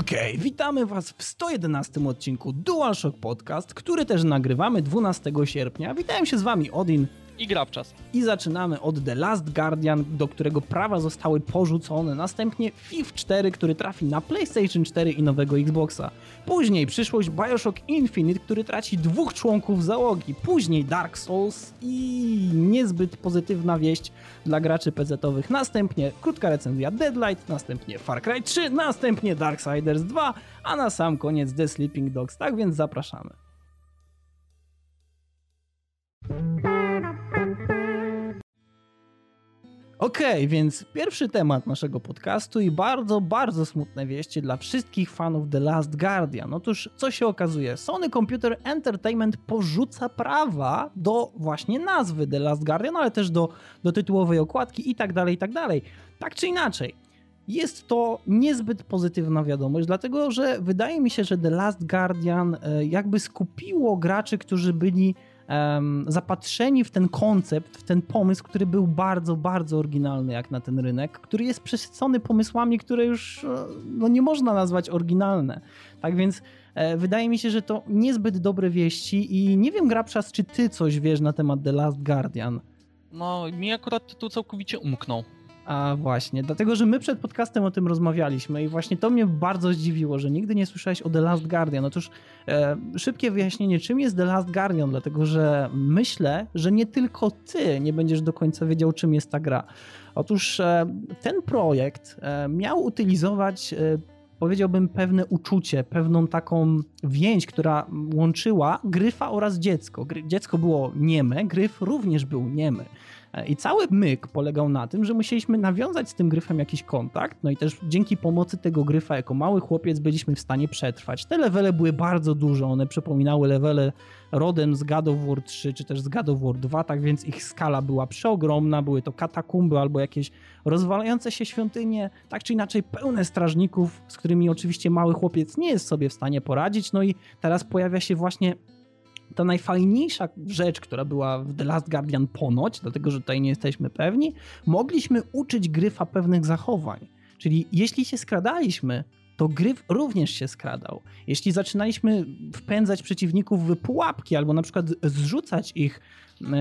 Okay, witamy Was w 111 odcinku DualShock Podcast, który też nagrywamy 12 sierpnia. Witam się z Wami Odin i Grabczas. I zaczynamy od The Last Guardian, do którego prawa zostały porzucone. Następnie FIF 4, który trafi na PlayStation 4 i nowego Xboxa. Później przyszłość Bioshock Infinite, który traci dwóch członków załogi. Później Dark Souls i niezbyt pozytywna wieść dla graczy PC-owych. Następnie krótka recenzja Deadlight, następnie Far Cry 3, następnie Darksiders 2, a na sam koniec The Sleeping Dogs. Tak więc zapraszamy. Okej, okay, więc pierwszy temat naszego podcastu i bardzo, bardzo smutne wieści dla wszystkich fanów The Last Guardian. Otóż, co się okazuje? Sony Computer Entertainment porzuca prawa do właśnie nazwy The Last Guardian, ale też do, do tytułowej okładki i tak dalej, i tak dalej. Tak czy inaczej, jest to niezbyt pozytywna wiadomość, dlatego że wydaje mi się, że The Last Guardian e, jakby skupiło graczy, którzy byli um, zapatrzeni w ten koncept, w ten pomysł, który był bardzo, bardzo oryginalny jak na ten rynek, który jest przesycony pomysłami, które już e, no, nie można nazwać oryginalne. Tak więc e, wydaje mi się, że to niezbyt dobre wieści i nie wiem, Grabszas, czy ty coś wiesz na temat The Last Guardian? No, mi akurat tytuł całkowicie umknął. A właśnie, dlatego że my przed podcastem o tym rozmawialiśmy i właśnie to mnie bardzo zdziwiło, że nigdy nie słyszałeś o The Last Guardian. Otóż e, szybkie wyjaśnienie, czym jest The Last Guardian, dlatego że myślę, że nie tylko ty nie będziesz do końca wiedział, czym jest ta gra. Otóż e, ten projekt e, miał utylizować e, powiedziałbym, pewne uczucie, pewną taką więź, która łączyła Gryfa oraz dziecko. Dziecko było nieme, Gryf również był niemy. I cały myk polegał na tym, że musieliśmy nawiązać z tym gryfem jakiś kontakt, no i też dzięki pomocy tego gryfa jako mały chłopiec byliśmy w stanie przetrwać. Te levele były bardzo duże, one przypominały levele rodem z God of War 3 czy też z God of War 2, tak więc ich skala była przeogromna, były to katakumby albo jakieś rozwalające się świątynie, tak czy inaczej pełne strażników, z którymi oczywiście mały chłopiec nie jest sobie w stanie poradzić, no i teraz pojawia się właśnie ta najfajniejsza rzecz, która była w The Last Guardian ponoć, dlatego że tutaj nie jesteśmy pewni, mogliśmy uczyć gryfa pewnych zachowań. Czyli jeśli się skradaliśmy, to gryf również się skradał. Jeśli zaczynaliśmy wpędzać przeciwników w pułapki albo na przykład zrzucać ich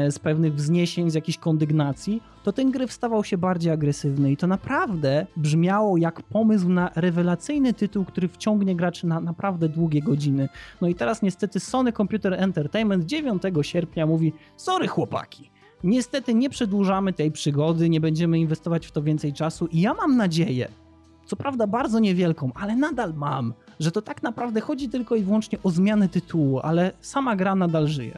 z pewnych wzniesień, z jakichś kondygnacji, to ten gry stawał się bardziej agresywny i to naprawdę brzmiało jak pomysł na rewelacyjny tytuł, który wciągnie graczy na naprawdę długie godziny. No i teraz niestety Sony Computer Entertainment 9 sierpnia mówi sorry chłopaki, niestety nie przedłużamy tej przygody, nie będziemy inwestować w to więcej czasu i ja mam nadzieję, co prawda bardzo niewielką, ale nadal mam, że to tak naprawdę chodzi tylko i wyłącznie o zmianę tytułu, ale sama gra nadal żyje.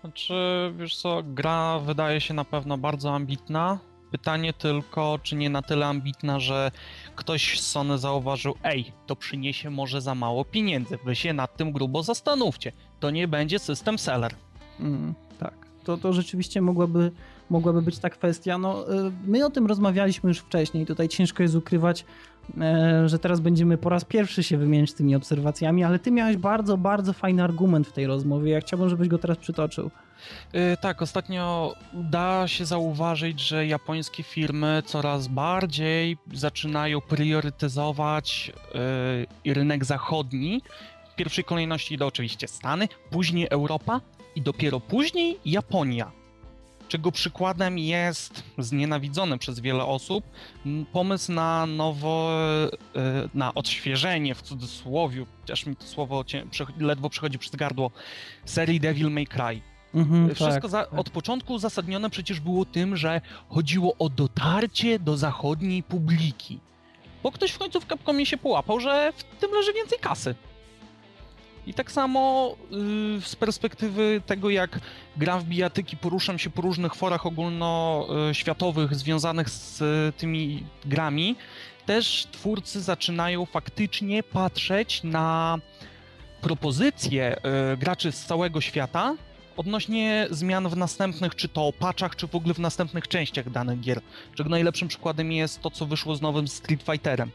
Znaczy, wiesz co, gra wydaje się na pewno bardzo ambitna. Pytanie tylko, czy nie na tyle ambitna, że ktoś z Sony zauważył, ej, to przyniesie może za mało pieniędzy, wy się nad tym grubo zastanówcie. To nie będzie system seller. Mm, tak, to, to rzeczywiście mogłaby, mogłaby być ta kwestia. No, y, my o tym rozmawialiśmy już wcześniej, tutaj ciężko jest ukrywać E, że teraz będziemy po raz pierwszy się wymieniać tymi obserwacjami, ale ty miałeś bardzo, bardzo fajny argument w tej rozmowie. Ja chciałbym, żebyś go teraz przytoczył. Yy, tak, ostatnio da się zauważyć, że japońskie firmy coraz bardziej zaczynają priorytetyzować yy, rynek zachodni. W pierwszej kolejności to oczywiście Stany, później Europa i dopiero później Japonia czego przykładem jest znienawidzony przez wiele osób pomysł na nowo, e, na odświeżenie w cudzysłowie, też mi to słowo ledwo przychodzi przez gardło, serii Devil May Cry. Mhm, Wszystko tak, za, tak. od początku uzasadnione przecież było tym, że chodziło o dotarcie do zachodniej publiki. Bo ktoś w końcu w Capcomie się połapał, że w tym leży więcej kasy. I tak samo yy, z perspektywy tego, jak gram w bijatyki, poruszam się po różnych forach ogólnoświatowych związanych z y, tymi grami, też twórcy zaczynają faktycznie patrzeć na propozycje y, graczy z całego świata odnośnie zmian w następnych, czy to patchach, czy w ogóle w następnych częściach danych gier. Czego najlepszym przykładem jest to, co wyszło z nowym Street Fighterem.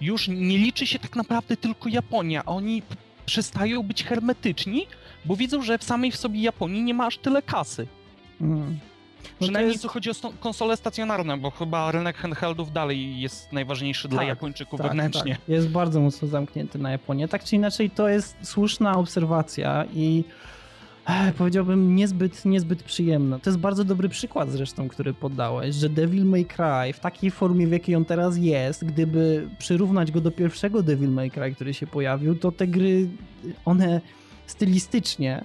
Już nie liczy się tak naprawdę tylko Japonia, oni przestają być hermetyczni, bo widzą, że w samej w sobie Japonii nie ma aż tyle kasy. Mm. No Przynajmniej jest... chodzi o konsole stacjonarne, bo chyba rynek handheldów dalej jest najważniejszy tak, dla Japończyków tak, wewnętrznie. Tak. Jest bardzo mocno zamknięty na Japonię. Tak czy inaczej, to jest słuszna obserwacja i powiedziałbym niezbyt, niezbyt przyjemna. To jest bardzo dobry przykład zresztą, który poddałeś, że Devil May Cry w takiej formie, w jakiej on teraz jest, gdyby przyrównać go do pierwszego Devil May Cry, który się pojawił, to te gry, one stylistycznie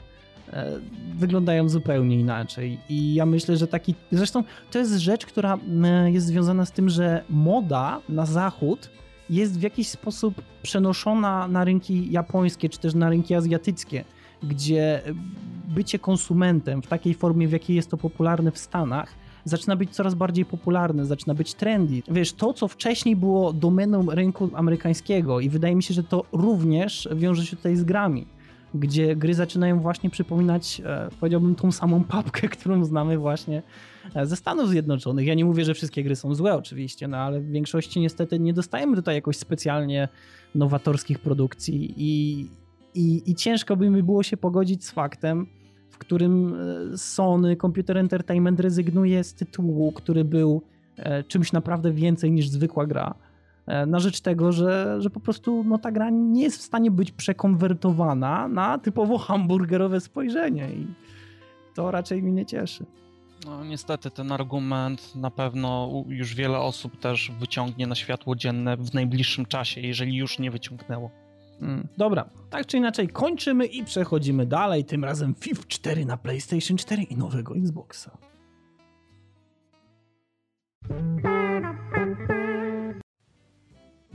e, wyglądają zupełnie inaczej. I ja myślę, że taki. Zresztą to jest rzecz, która e, jest związana z tym, że moda na zachód jest w jakiś sposób przenoszona na rynki japońskie czy też na rynki azjatyckie, gdzie bycie konsumentem w takiej formie, w jakiej jest to popularne w Stanach, zaczyna być coraz bardziej popularne, zaczyna być trendy. Wiesz, to co wcześniej było domeną rynku amerykańskiego i wydaje mi się, że to również wiąże się tutaj z grami, gdzie gry zaczynają właśnie przypominać, e, powiedziałbym, tą samą papkę, którą znamy właśnie e, ze Stanów Zjednoczonych. Ja nie mówię, że wszystkie gry są złe oczywiście, no ale w większości niestety nie dostajemy tutaj jakoś specjalnie nowatorskich produkcji i, i, i ciężko by mi było się pogodzić z faktem, w którym e, Sony Computer Entertainment rezygnuje z tytułu, który był e, czymś naprawdę więcej niż zwykła gra. E, na rzecz tego, że, że po prostu no, ta gra nie jest w stanie być przekonwertowana na typowo hamburgerowe spojrzenie i to raczej mnie nie cieszy. No niestety ten argument na pewno już wiele osób też wyciągnie na światło dzienne w najbliższym czasie, jeżeli już nie wyciągnęło. Hmm. Dobra, tak czy inaczej kończymy i przechodzimy dalej, tym razem FIFA 4 na PlayStation 4 i nowego Xboxa.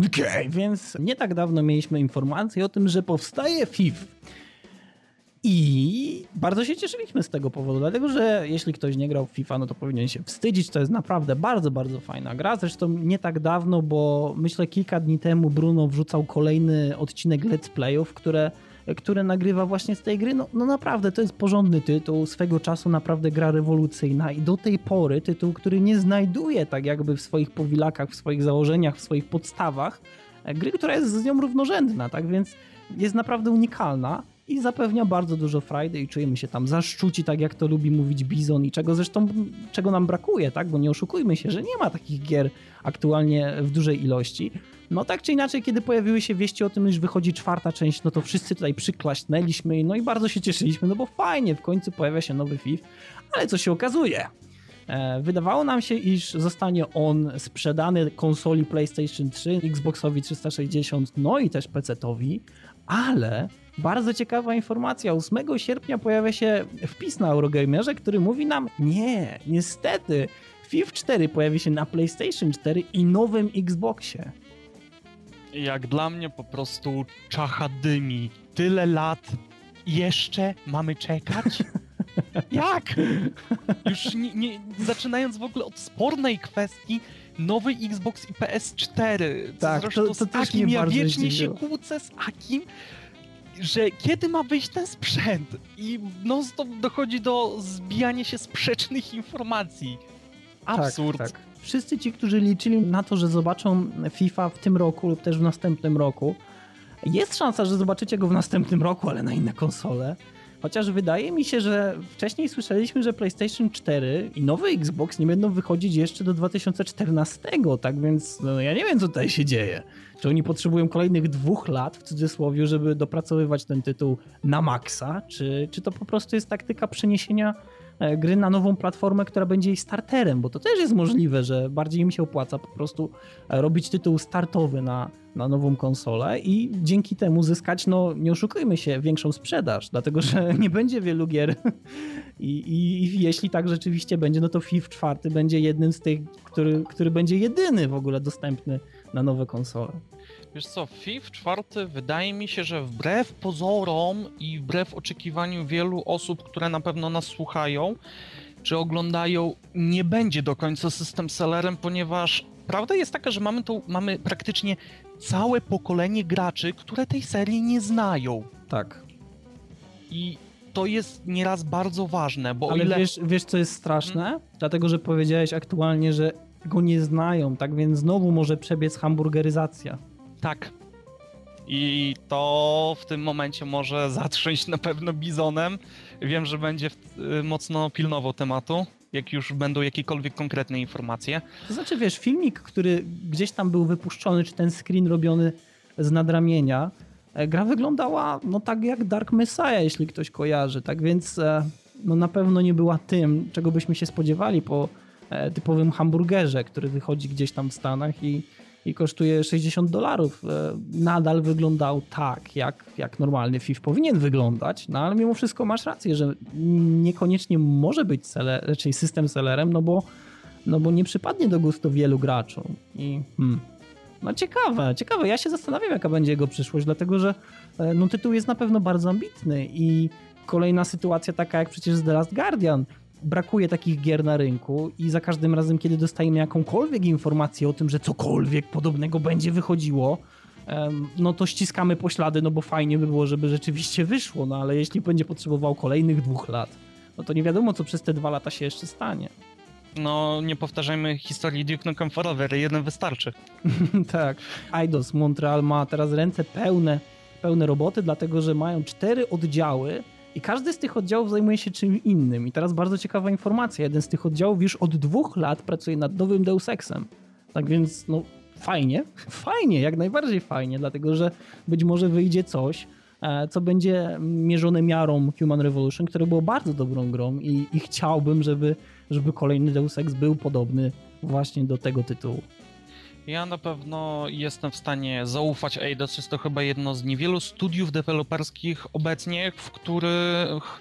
Okay, więc nie tak dawno mieliśmy informację o tym, że powstaje FIFA. I bardzo się cieszyliśmy z tego powodu, dlatego że jeśli ktoś nie grał w FIFA, no to powinien się wstydzić. To jest naprawdę bardzo, bardzo fajna gra. Zresztą nie tak dawno, bo myślę kilka dni temu Bruno wrzucał kolejny odcinek Let's Playów, które, które nagrywa właśnie z tej gry. No, no naprawdę, to jest porządny tytuł, swego czasu naprawdę gra rewolucyjna i do tej pory tytuł, który nie znajduje tak jakby w swoich powilakach, w swoich założeniach, w swoich podstawach gry, która jest z nią równorzędna, tak więc jest naprawdę unikalna i zapewnia bardzo dużo frajdy i czujemy się tam zaszczuci, tak jak to lubi mówić Bizon i czego zresztą, czego nam brakuje, tak, bo nie oszukujmy się, że nie ma takich gier aktualnie w dużej ilości. No tak czy inaczej, kiedy pojawiły się wieści o tym, że wychodzi czwarta część, no to wszyscy tutaj przyklaśnęliśmy, no i bardzo się cieszyliśmy, no bo fajnie, w końcu pojawia się nowy FIF, ale co się okazuje? E, wydawało nam się, iż zostanie on sprzedany konsoli PlayStation 3, Xboxowi 360, no i też PC-towi, ale bardzo ciekawa informacja. 8 sierpnia pojawia się wpis na Eurogamerze, który mówi nam: Nie, niestety, FIFA 4 pojawi się na PlayStation 4 i nowym Xboxie. Jak dla mnie po prostu czacha dymi. Tyle lat jeszcze mamy czekać? Jak? Już nie, nie, zaczynając w ogóle od spornej kwestii, nowy Xbox i PS4. Tak, zresztą to, to z Akim ja wiecznie się kłócę z Akim, że kiedy ma wyjść ten sprzęt i non stop dochodzi do zbijania się sprzecznych informacji. Tak, Absurd. Tak, tak. Wszyscy ci, którzy liczyli na to, że zobaczą FIFA w tym roku lub też w następnym roku, jest szansa, że zobaczycie go w następnym roku, ale na inne konsole. Chociaż wydaje mi się, że wcześniej słyszeliśmy, że PlayStation 4 i nowy Xbox nie będą wychodzić jeszcze do 2014, tak więc no, ja nie wiem, co tutaj się dzieje. Czy oni potrzebują kolejnych dwóch lat, w cudzysłowie, żeby dopracowywać ten tytuł na maksa, czy, czy to po prostu jest taktyka przeniesienia gry na nową platformę, która będzie jej starterem, bo to też jest możliwe, że bardziej im się opłaca po prostu e, robić tytuł startowy na, na nową konsolę i dzięki temu zyskać, no nie oszukujmy się, większą sprzedaż, dlatego że nie będzie wielu gier I, i, i jeśli tak rzeczywiście będzie, no to FIFA 4 będzie jednym z tych, który, który będzie jedyny w ogóle dostępny na nowe konsole. Wiesz co, FIF 4 wydaje mi się, że wbrew pozorom i wbrew oczekiwaniu wielu osób, które na pewno nas słuchają czy oglądają, nie będzie do końca system sellerem, ponieważ prawda jest taka, że mamy, tu, mamy praktycznie całe pokolenie graczy, które tej serii nie znają. Tak. I to jest nieraz bardzo ważne, bo Ale ile... wiesz, wiesz, co jest straszne? Hmm? Dlatego, że powiedziałeś aktualnie, że go nie znają, tak więc znowu może przebiec hamburgeryzacja. Tak. I to w tym momencie może zatrząść na pewno bizonem. Wiem, że będzie y, mocno pilnował tematu. jak już będą jakiekolwiek konkretne informacje. To znaczy, wiesz, filmik, który gdzieś tam był wypuszczony, czy ten screen robiony z nadramienia, e, gra wyglądała no tak jak Dark Messiah, jeśli ktoś kojarzy, tak więc e, no na pewno nie była tym, czego byśmy się spodziewali po e, typowym hamburgerze, który wychodzi gdzieś tam w Stanach i, i kosztuje 60 dolarów. Nadal wyglądał tak, jak, jak normalny FIF powinien wyglądać, no ale mimo wszystko masz rację, że niekoniecznie może być seller, raczej system sellerem, no bo, no bo nie przypadnie do gustu wielu graczom. I hmm, no ciekawe, ciekawe. Ja się zastanawiam, jaka będzie jego przyszłość, dlatego że e, no, tytuł jest na pewno bardzo ambitny i kolejna sytuacja taka jak przecież z The Last Guardian. Brakuje takich gier na rynku i za każdym razem, kiedy dostajemy jakąkolwiek informację o tym, że cokolwiek podobnego będzie wychodziło, no to ściskamy poślady, no bo fajnie by było, żeby rzeczywiście wyszło, no ale jeśli będzie potrzebował kolejnych dwóch lat, no to nie wiadomo, co przez te dwa lata się jeszcze stanie. No, nie powtarzajmy historii Duke Nukem Forever, jeden wystarczy. tak. Eidos Montreal ma teraz ręce pełne, pełne roboty, dlatego że mają cztery oddziały i każdy z tych oddziałów zajmuje się czym innym. I teraz bardzo ciekawa informacja. Jeden z tych oddziałów już od dwóch lat pracuje nad nowym Deus Exem. Tak więc, no, fajnie, fajnie, jak najbardziej fajnie, dlatego że być może wyjdzie coś, e, co będzie mierzone miarą Human Revolution, które było bardzo dobrą grą i, i chciałbym, żeby żeby kolejny Deus Ex był podobny właśnie do tego tytułu. Ja na pewno jestem w stanie zaufać Eidos. Jest to chyba jedno z niewielu studiów deweloperskich obecnie, w których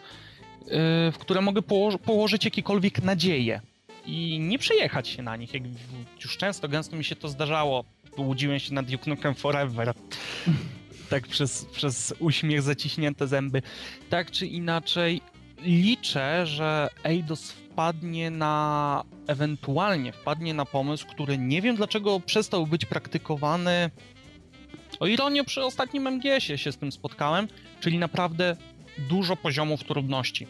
y, w które mogę poło położyć jakiekolwiek nadzieje i nie przejechać się na nich. Jak już często, gęsto mi się to zdarzało. Łudziłem się nad Duke Nukem Forever. tak przez, przez uśmiech, zaciśnięte zęby. Tak czy inaczej, liczę, że Eidos wpadnie na, ewentualnie wpadnie na pomysł, który nie wiem dlaczego przestał być praktykowany. O ironię, przy ostatnim MGS-ie się z tym spotkałem, czyli naprawdę dużo poziomów trudności.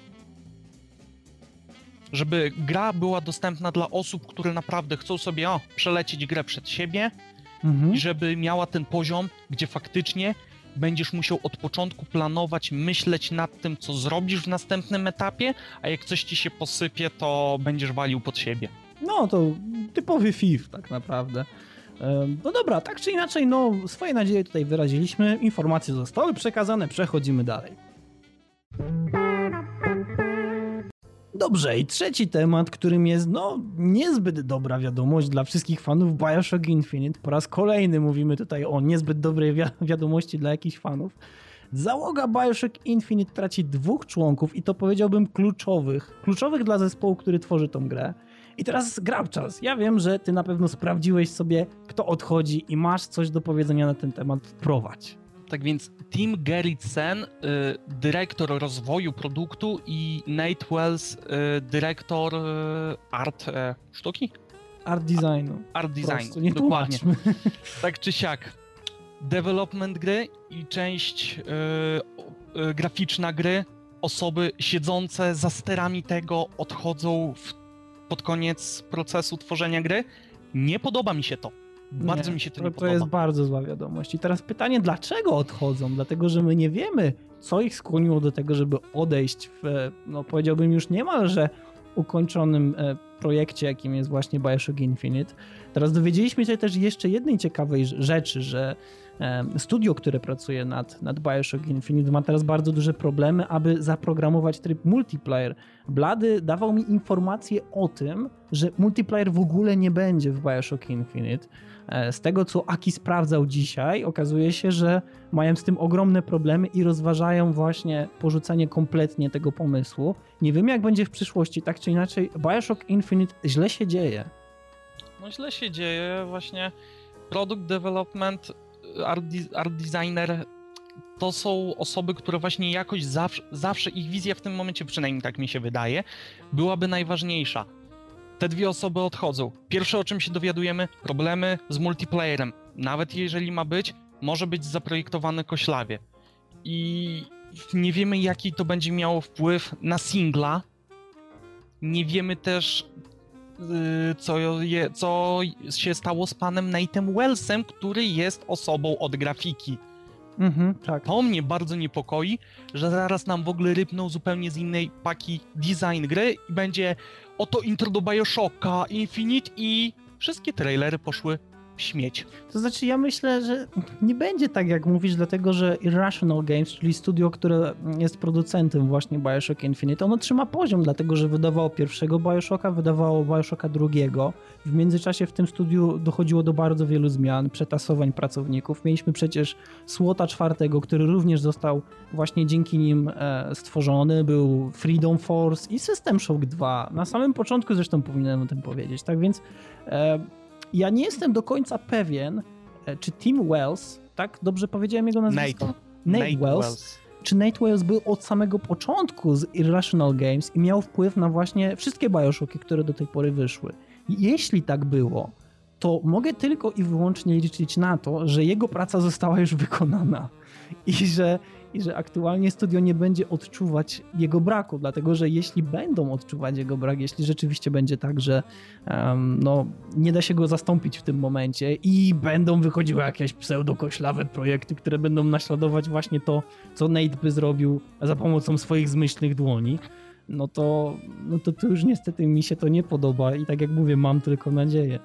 Żeby gra była dostępna dla osób, które naprawdę chcą sobie o, przelecieć grę przed siebie mhm. i żeby miała ten poziom, gdzie faktycznie będziesz musiał od początku planować, myśleć nad tym, co zrobisz w następnym etapie, a jak coś ci się posypie, to będziesz walił pod siebie. No, to typowy FIF tak naprawdę. No dobra, tak czy inaczej, no swoje nadzieje tutaj wyraziliśmy, informacje zostały przekazane, przechodzimy dalej. Dobrze, i trzeci temat, którym jest no niezbyt dobra wiadomość dla wszystkich fanów Bioshock Infinite. Po raz kolejny mówimy tutaj o niezbyt dobrej wi wiadomości dla jakichś fanów. Załoga Bioshock Infinite traci dwóch członków i to powiedziałbym kluczowych. Kluczowych dla zespołu, który tworzy tą grę. I teraz Grabczas, ja wiem, że ty na pewno sprawdziłeś sobie, kto odchodzi i masz coś do powiedzenia na ten temat. Prowadź. Tak więc Tim Gerritsen, y, dyrektor rozwoju produktu i Nate Wells, y, dyrektor y, art y, sztuki? Art designu. Art designu, nie dokładnie. tak czy siak. Development gry i część graficzna gry, osoby siedzące za sterami tego odchodzą w, pod koniec procesu tworzenia gry. Nie podoba mi się to bardzo nie, mi się to nie to podoba. To jest bardzo zła wiadomość. I teraz pytanie, dlaczego odchodzą? Dlatego, że my nie wiemy, co ich skłoniło do tego, żeby odejść w, no powiedziałbym już niemalże ukończonym e, projekcie, jakim jest właśnie Bioshock Infinite. Teraz dowiedzieliśmy się też jeszcze jednej ciekawej rzeczy, że studio, które pracuje nad, nad Bioshock Infinite ma teraz bardzo duże problemy, aby zaprogramować tryb multiplayer. Blady dawał mi informację o tym, że multiplayer w ogóle nie będzie w Bioshock Infinite. E, z tego, co Aki sprawdzał dzisiaj, okazuje się, że mają z tym ogromne problemy i rozważają właśnie porzucenie kompletnie tego pomysłu. Nie wiem, jak będzie w przyszłości, tak czy inaczej, Bioshock Infinite źle się dzieje. No źle się dzieje, właśnie product development, art, art designer to są osoby, które właśnie jakoś zawsze, zawsze ich wizja w tym momencie, przynajmniej tak mi się wydaje, byłaby najważniejsza te dwie osoby odchodzą. Pierwsze, o czym się dowiadujemy, problemy z multiplayerem. Nawet jeżeli ma być, może być zaprojektowany koślawie. I nie wiemy, jaki to będzie miało wpływ na singla. Nie wiemy też, yy, co, je, co się stało z panem Nate'em Wellsem, który jest osobą od grafiki. Mhm, tak. To mnie bardzo niepokoi, że zaraz nam w ogóle rypną zupełnie z innej paki design gry i będzie oto intro do Bioshocka, Infinite i wszystkie trailery poszły śmieć. To znaczy, ja myślę, że nie będzie tak, jak mówisz, dlatego że Irrational Games, czyli studio, które jest producentem właśnie Bioshock Infinite, ono trzyma poziom, dlatego że wydawało pierwszego Bioshocka, wydawało Bioshocka drugiego. W międzyczasie w tym studiu dochodziło do bardzo wielu zmian, przetasowań pracowników. Mieliśmy przecież Słota czwartego, który również został właśnie dzięki nim e, stworzony. Był Freedom Force i System Shock 2. Na samym początku zresztą powinienem o tym powiedzieć. Tak więc e, ja nie jestem do końca pewien, e, czy Tim Wells, tak dobrze powiedziałem jego nazwisko? Nate. Nate, Nate Wells, Wells. Czy Nate Wells był od samego początku z Irrational Games i miał wpływ na właśnie wszystkie Bioshocki, które do tej pory wyszły? Jeśli tak było, to mogę tylko i wyłącznie liczyć na to, że jego praca została już wykonana i że i że aktualnie studio nie będzie odczuwać jego braku, dlatego że jeśli będą odczuwać jego brak, jeśli rzeczywiście będzie tak, że um, no, nie da się go zastąpić w tym momencie i będą wychodziły jakieś pseudokoślawe projekty, które będą naśladować właśnie to, co Nate by zrobił za pomocą swoich zmyślnych dłoni, no to, no to, to już niestety mi się to nie podoba i tak jak mówię, mam tylko nadzieję.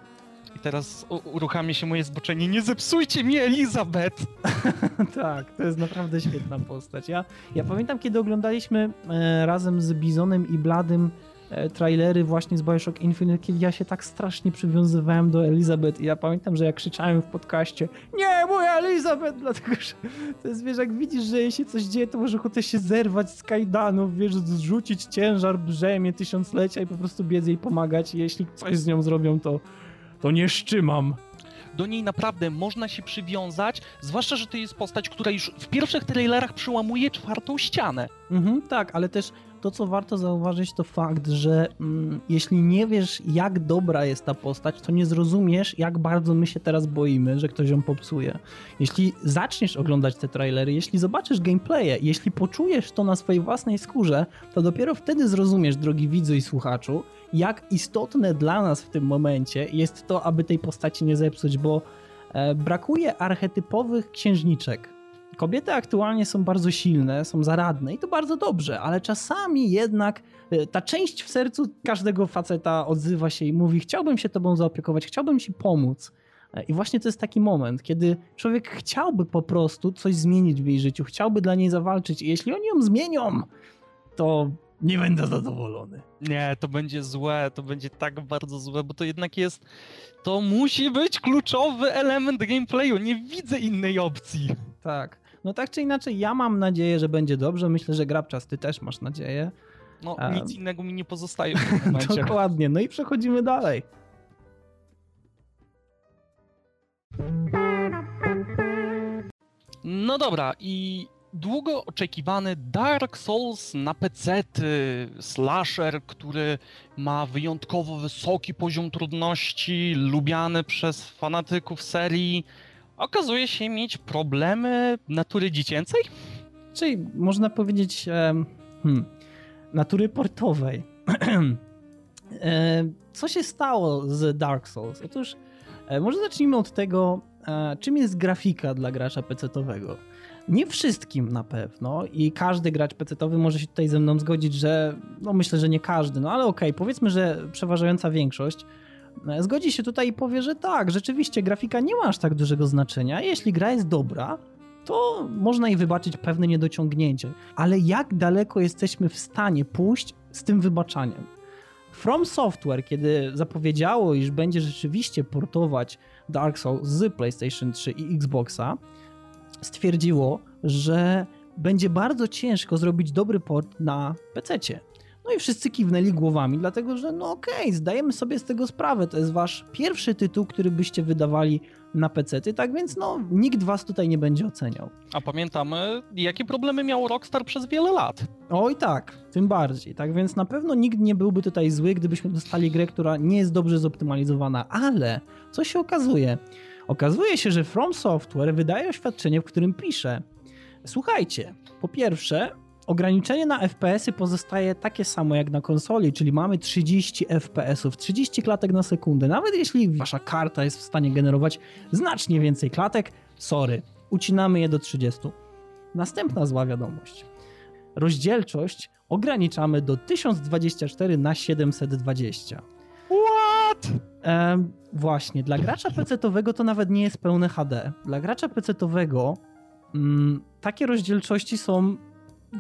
I teraz uruchamia się moje zboczenie. Nie zepsujcie mi Elizabeth! tak, to jest naprawdę świetna postać. Ja, ja pamiętam, kiedy oglądaliśmy e, razem z Bizonem i Bladym e, trailery właśnie z Bioshock Infinite, kiedy ja się tak strasznie przywiązywałem do Elizabeth i ja pamiętam, że jak krzyczałem w podcaście nie, moja Elizabeth, dlatego że to jest, wiesz, jak widzisz, że jej się coś dzieje, to może chce się zerwać z kajdanów, wiesz, zrzucić ciężar brzemię tysiąclecia i po prostu biec jej pomagać i jeśli coś z nią zrobią, to to nie szczymam. Do niej naprawdę można się przywiązać, zwłaszcza, że to jest postać, która już w pierwszych trailerach przełamuje czwartą ścianę. Mhm, tak, ale też to, co warto zauważyć, to fakt, że mm, jeśli nie wiesz, jak dobra jest ta postać, to nie zrozumiesz, jak bardzo my się teraz boimy, że ktoś ją popsuje. Jeśli zaczniesz oglądać te trailery, jeśli zobaczysz gameplaye, jeśli poczujesz to na swojej własnej skórze, to dopiero wtedy zrozumiesz, drogi widzu i słuchaczu, jak istotne dla nas w tym momencie jest to, aby tej postaci nie zepsuć, bo e, brakuje archetypowych księżniczek. Kobiety aktualnie są bardzo silne, są zaradne i to bardzo dobrze, ale czasami jednak e, ta część w sercu każdego faceta odzywa się i mówi: Chciałbym się tobą zaopiekować, chciałbym ci pomóc. E, I właśnie to jest taki moment, kiedy człowiek chciałby po prostu coś zmienić w jej życiu, chciałby dla niej zawalczyć, i jeśli oni ją zmienią, to nie będę zadowolony. Nie, to będzie złe, to będzie tak bardzo złe, bo to jednak jest. To musi być kluczowy element gameplayu. Nie widzę innej opcji. Tak. No tak czy inaczej, ja mam nadzieję, że będzie dobrze. Myślę, że Grabczas, ty też masz nadzieję. No, um... nic innego mi nie pozostaje w tym momencie. Dokładnie. No i przechodzimy dalej. No dobra, i długo oczekiwany Dark Souls na PC, slasher, który ma wyjątkowo wysoki poziom trudności, lubiany przez fanatyków serii, okazuje się mieć problemy natury dziecięcej? Czyli można powiedzieć hmm, natury portowej. Co się stało z Dark Souls? Otóż e, może zacznijmy od tego, e, czym jest grafika dla gracza PC-owego. Nie wszystkim na pewno i każdy gracz PC-owy może się tutaj ze mną zgodzić, że no myślę, że nie każdy, no ale okej, okay, powiedzmy, że przeważająca większość zgodzi się tutaj i powie, że tak, rzeczywiście grafika nie ma aż tak dużego znaczenia. Jeśli gra jest dobra, to można jej wybaczyć pewne niedociągnięcie. Ale jak daleko jesteśmy w stanie pójść z tym wybaczaniem? From Software, kiedy zapowiedziało, iż będzie rzeczywiście portować Dark Souls z PlayStation 3 i Xboxa, stwierdziło, że będzie bardzo ciężko zrobić dobry port na PC. No i wszyscy kiwnęli głowami, dlatego że no okej, okay, zdajemy sobie z tego sprawę, to jest wasz pierwszy tytuł, który byście wydawali na PC, tak więc no nikt was tutaj nie będzie oceniał. A pamiętamy, jakie problemy miał Rockstar przez wiele lat. Oj tak, tym bardziej, tak więc na pewno nikt nie byłby tutaj zły, gdybyśmy dostali grę, która nie jest dobrze zoptymalizowana, ale co się okazuje? Okazuje się, że From Software wydaje oświadczenie, w którym pisze: Słuchajcie, po pierwsze, ograniczenie na FPS-y pozostaje takie samo jak na konsoli, czyli mamy 30 FPS-ów, 30 klatek na sekundę. Nawet jeśli wasza karta jest w stanie generować znacznie więcej klatek, sorry, ucinamy je do 30. Następna zła wiadomość. Rozdzielczość ograniczamy do 1024 na 720. What? E, właśnie, dla gracza PC-owego to nawet nie jest pełne HD. Dla gracza PC-owego mm, takie rozdzielczości są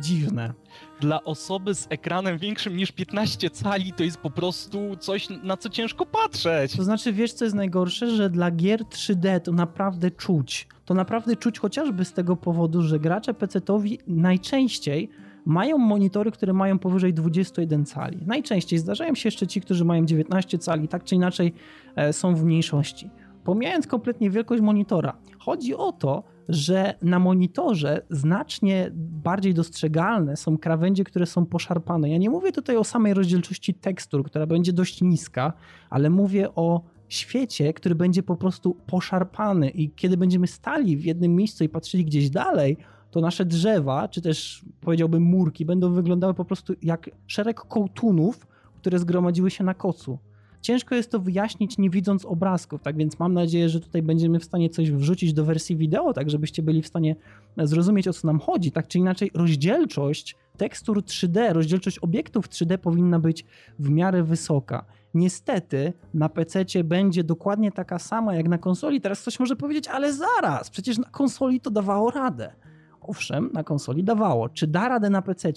dziwne. Dla osoby z ekranem większym niż 15 cali to jest po prostu coś, na co ciężko patrzeć. To znaczy, wiesz co jest najgorsze? Że dla gier 3D to naprawdę czuć. To naprawdę czuć chociażby z tego powodu, że gracze PC-owi najczęściej mają monitory, które mają powyżej 21 cali. Najczęściej zdarzają się jeszcze ci, którzy mają 19 cali, tak czy inaczej e, są w mniejszości. Pomijając kompletnie wielkość monitora, chodzi o to, że na monitorze znacznie bardziej dostrzegalne są krawędzie, które są poszarpane. Ja nie mówię tutaj o samej rozdzielczości tekstur, która będzie dość niska, ale mówię o świecie, który będzie po prostu poszarpany i kiedy będziemy stali w jednym miejscu i patrzyli gdzieś dalej, to nasze drzewa, czy też powiedziałbym murki, będą wyglądały po prostu jak szereg kołtunów, które zgromadziły się na kocu. Ciężko jest to wyjaśnić nie widząc obrazków, tak więc mam nadzieję, że tutaj będziemy w stanie coś wrzucić do wersji wideo, tak żebyście byli w stanie zrozumieć o co nam chodzi. Tak czy inaczej rozdzielczość tekstur 3D, rozdzielczość obiektów 3D powinna być w miarę wysoka. Niestety na PC będzie dokładnie taka sama jak na konsoli. Teraz ktoś może powiedzieć, ale zaraz, przecież na konsoli to dawało radę. Owszem, na konsoli dawało. Czy da radę na PC?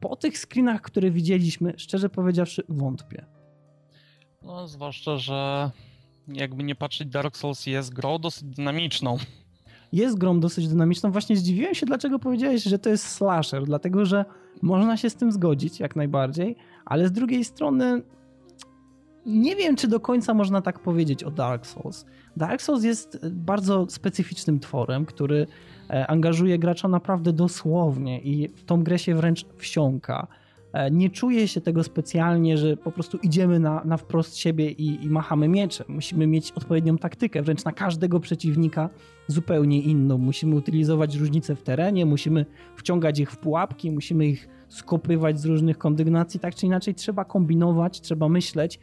Po tych screenach, które widzieliśmy, szczerze powiedziawszy, wątpię. No, zwłaszcza, że jakby nie patrzeć, Dark Souls jest grą dosyć dynamiczną. Jest grą dosyć dynamiczną. Właśnie zdziwiłem się, dlaczego powiedziałeś, że to jest slasher, dlatego że można się z tym zgodzić jak najbardziej, ale z drugiej strony nie wiem, czy do końca można tak powiedzieć o Dark Souls. Dark Souls jest bardzo specyficznym tworem, który e, angażuje gracza naprawdę dosłownie i w tą grę się wręcz wsiąka. E, nie czuje się tego specjalnie, że po prostu idziemy na, na wprost siebie i, i machamy mieczem. Musimy mieć odpowiednią taktykę, wręcz na każdego przeciwnika zupełnie inną. Musimy utylizować różnice w terenie, musimy wciągać ich w pułapki, musimy ich skopywać z różnych kondygnacji. Tak czy inaczej trzeba kombinować, trzeba myśleć.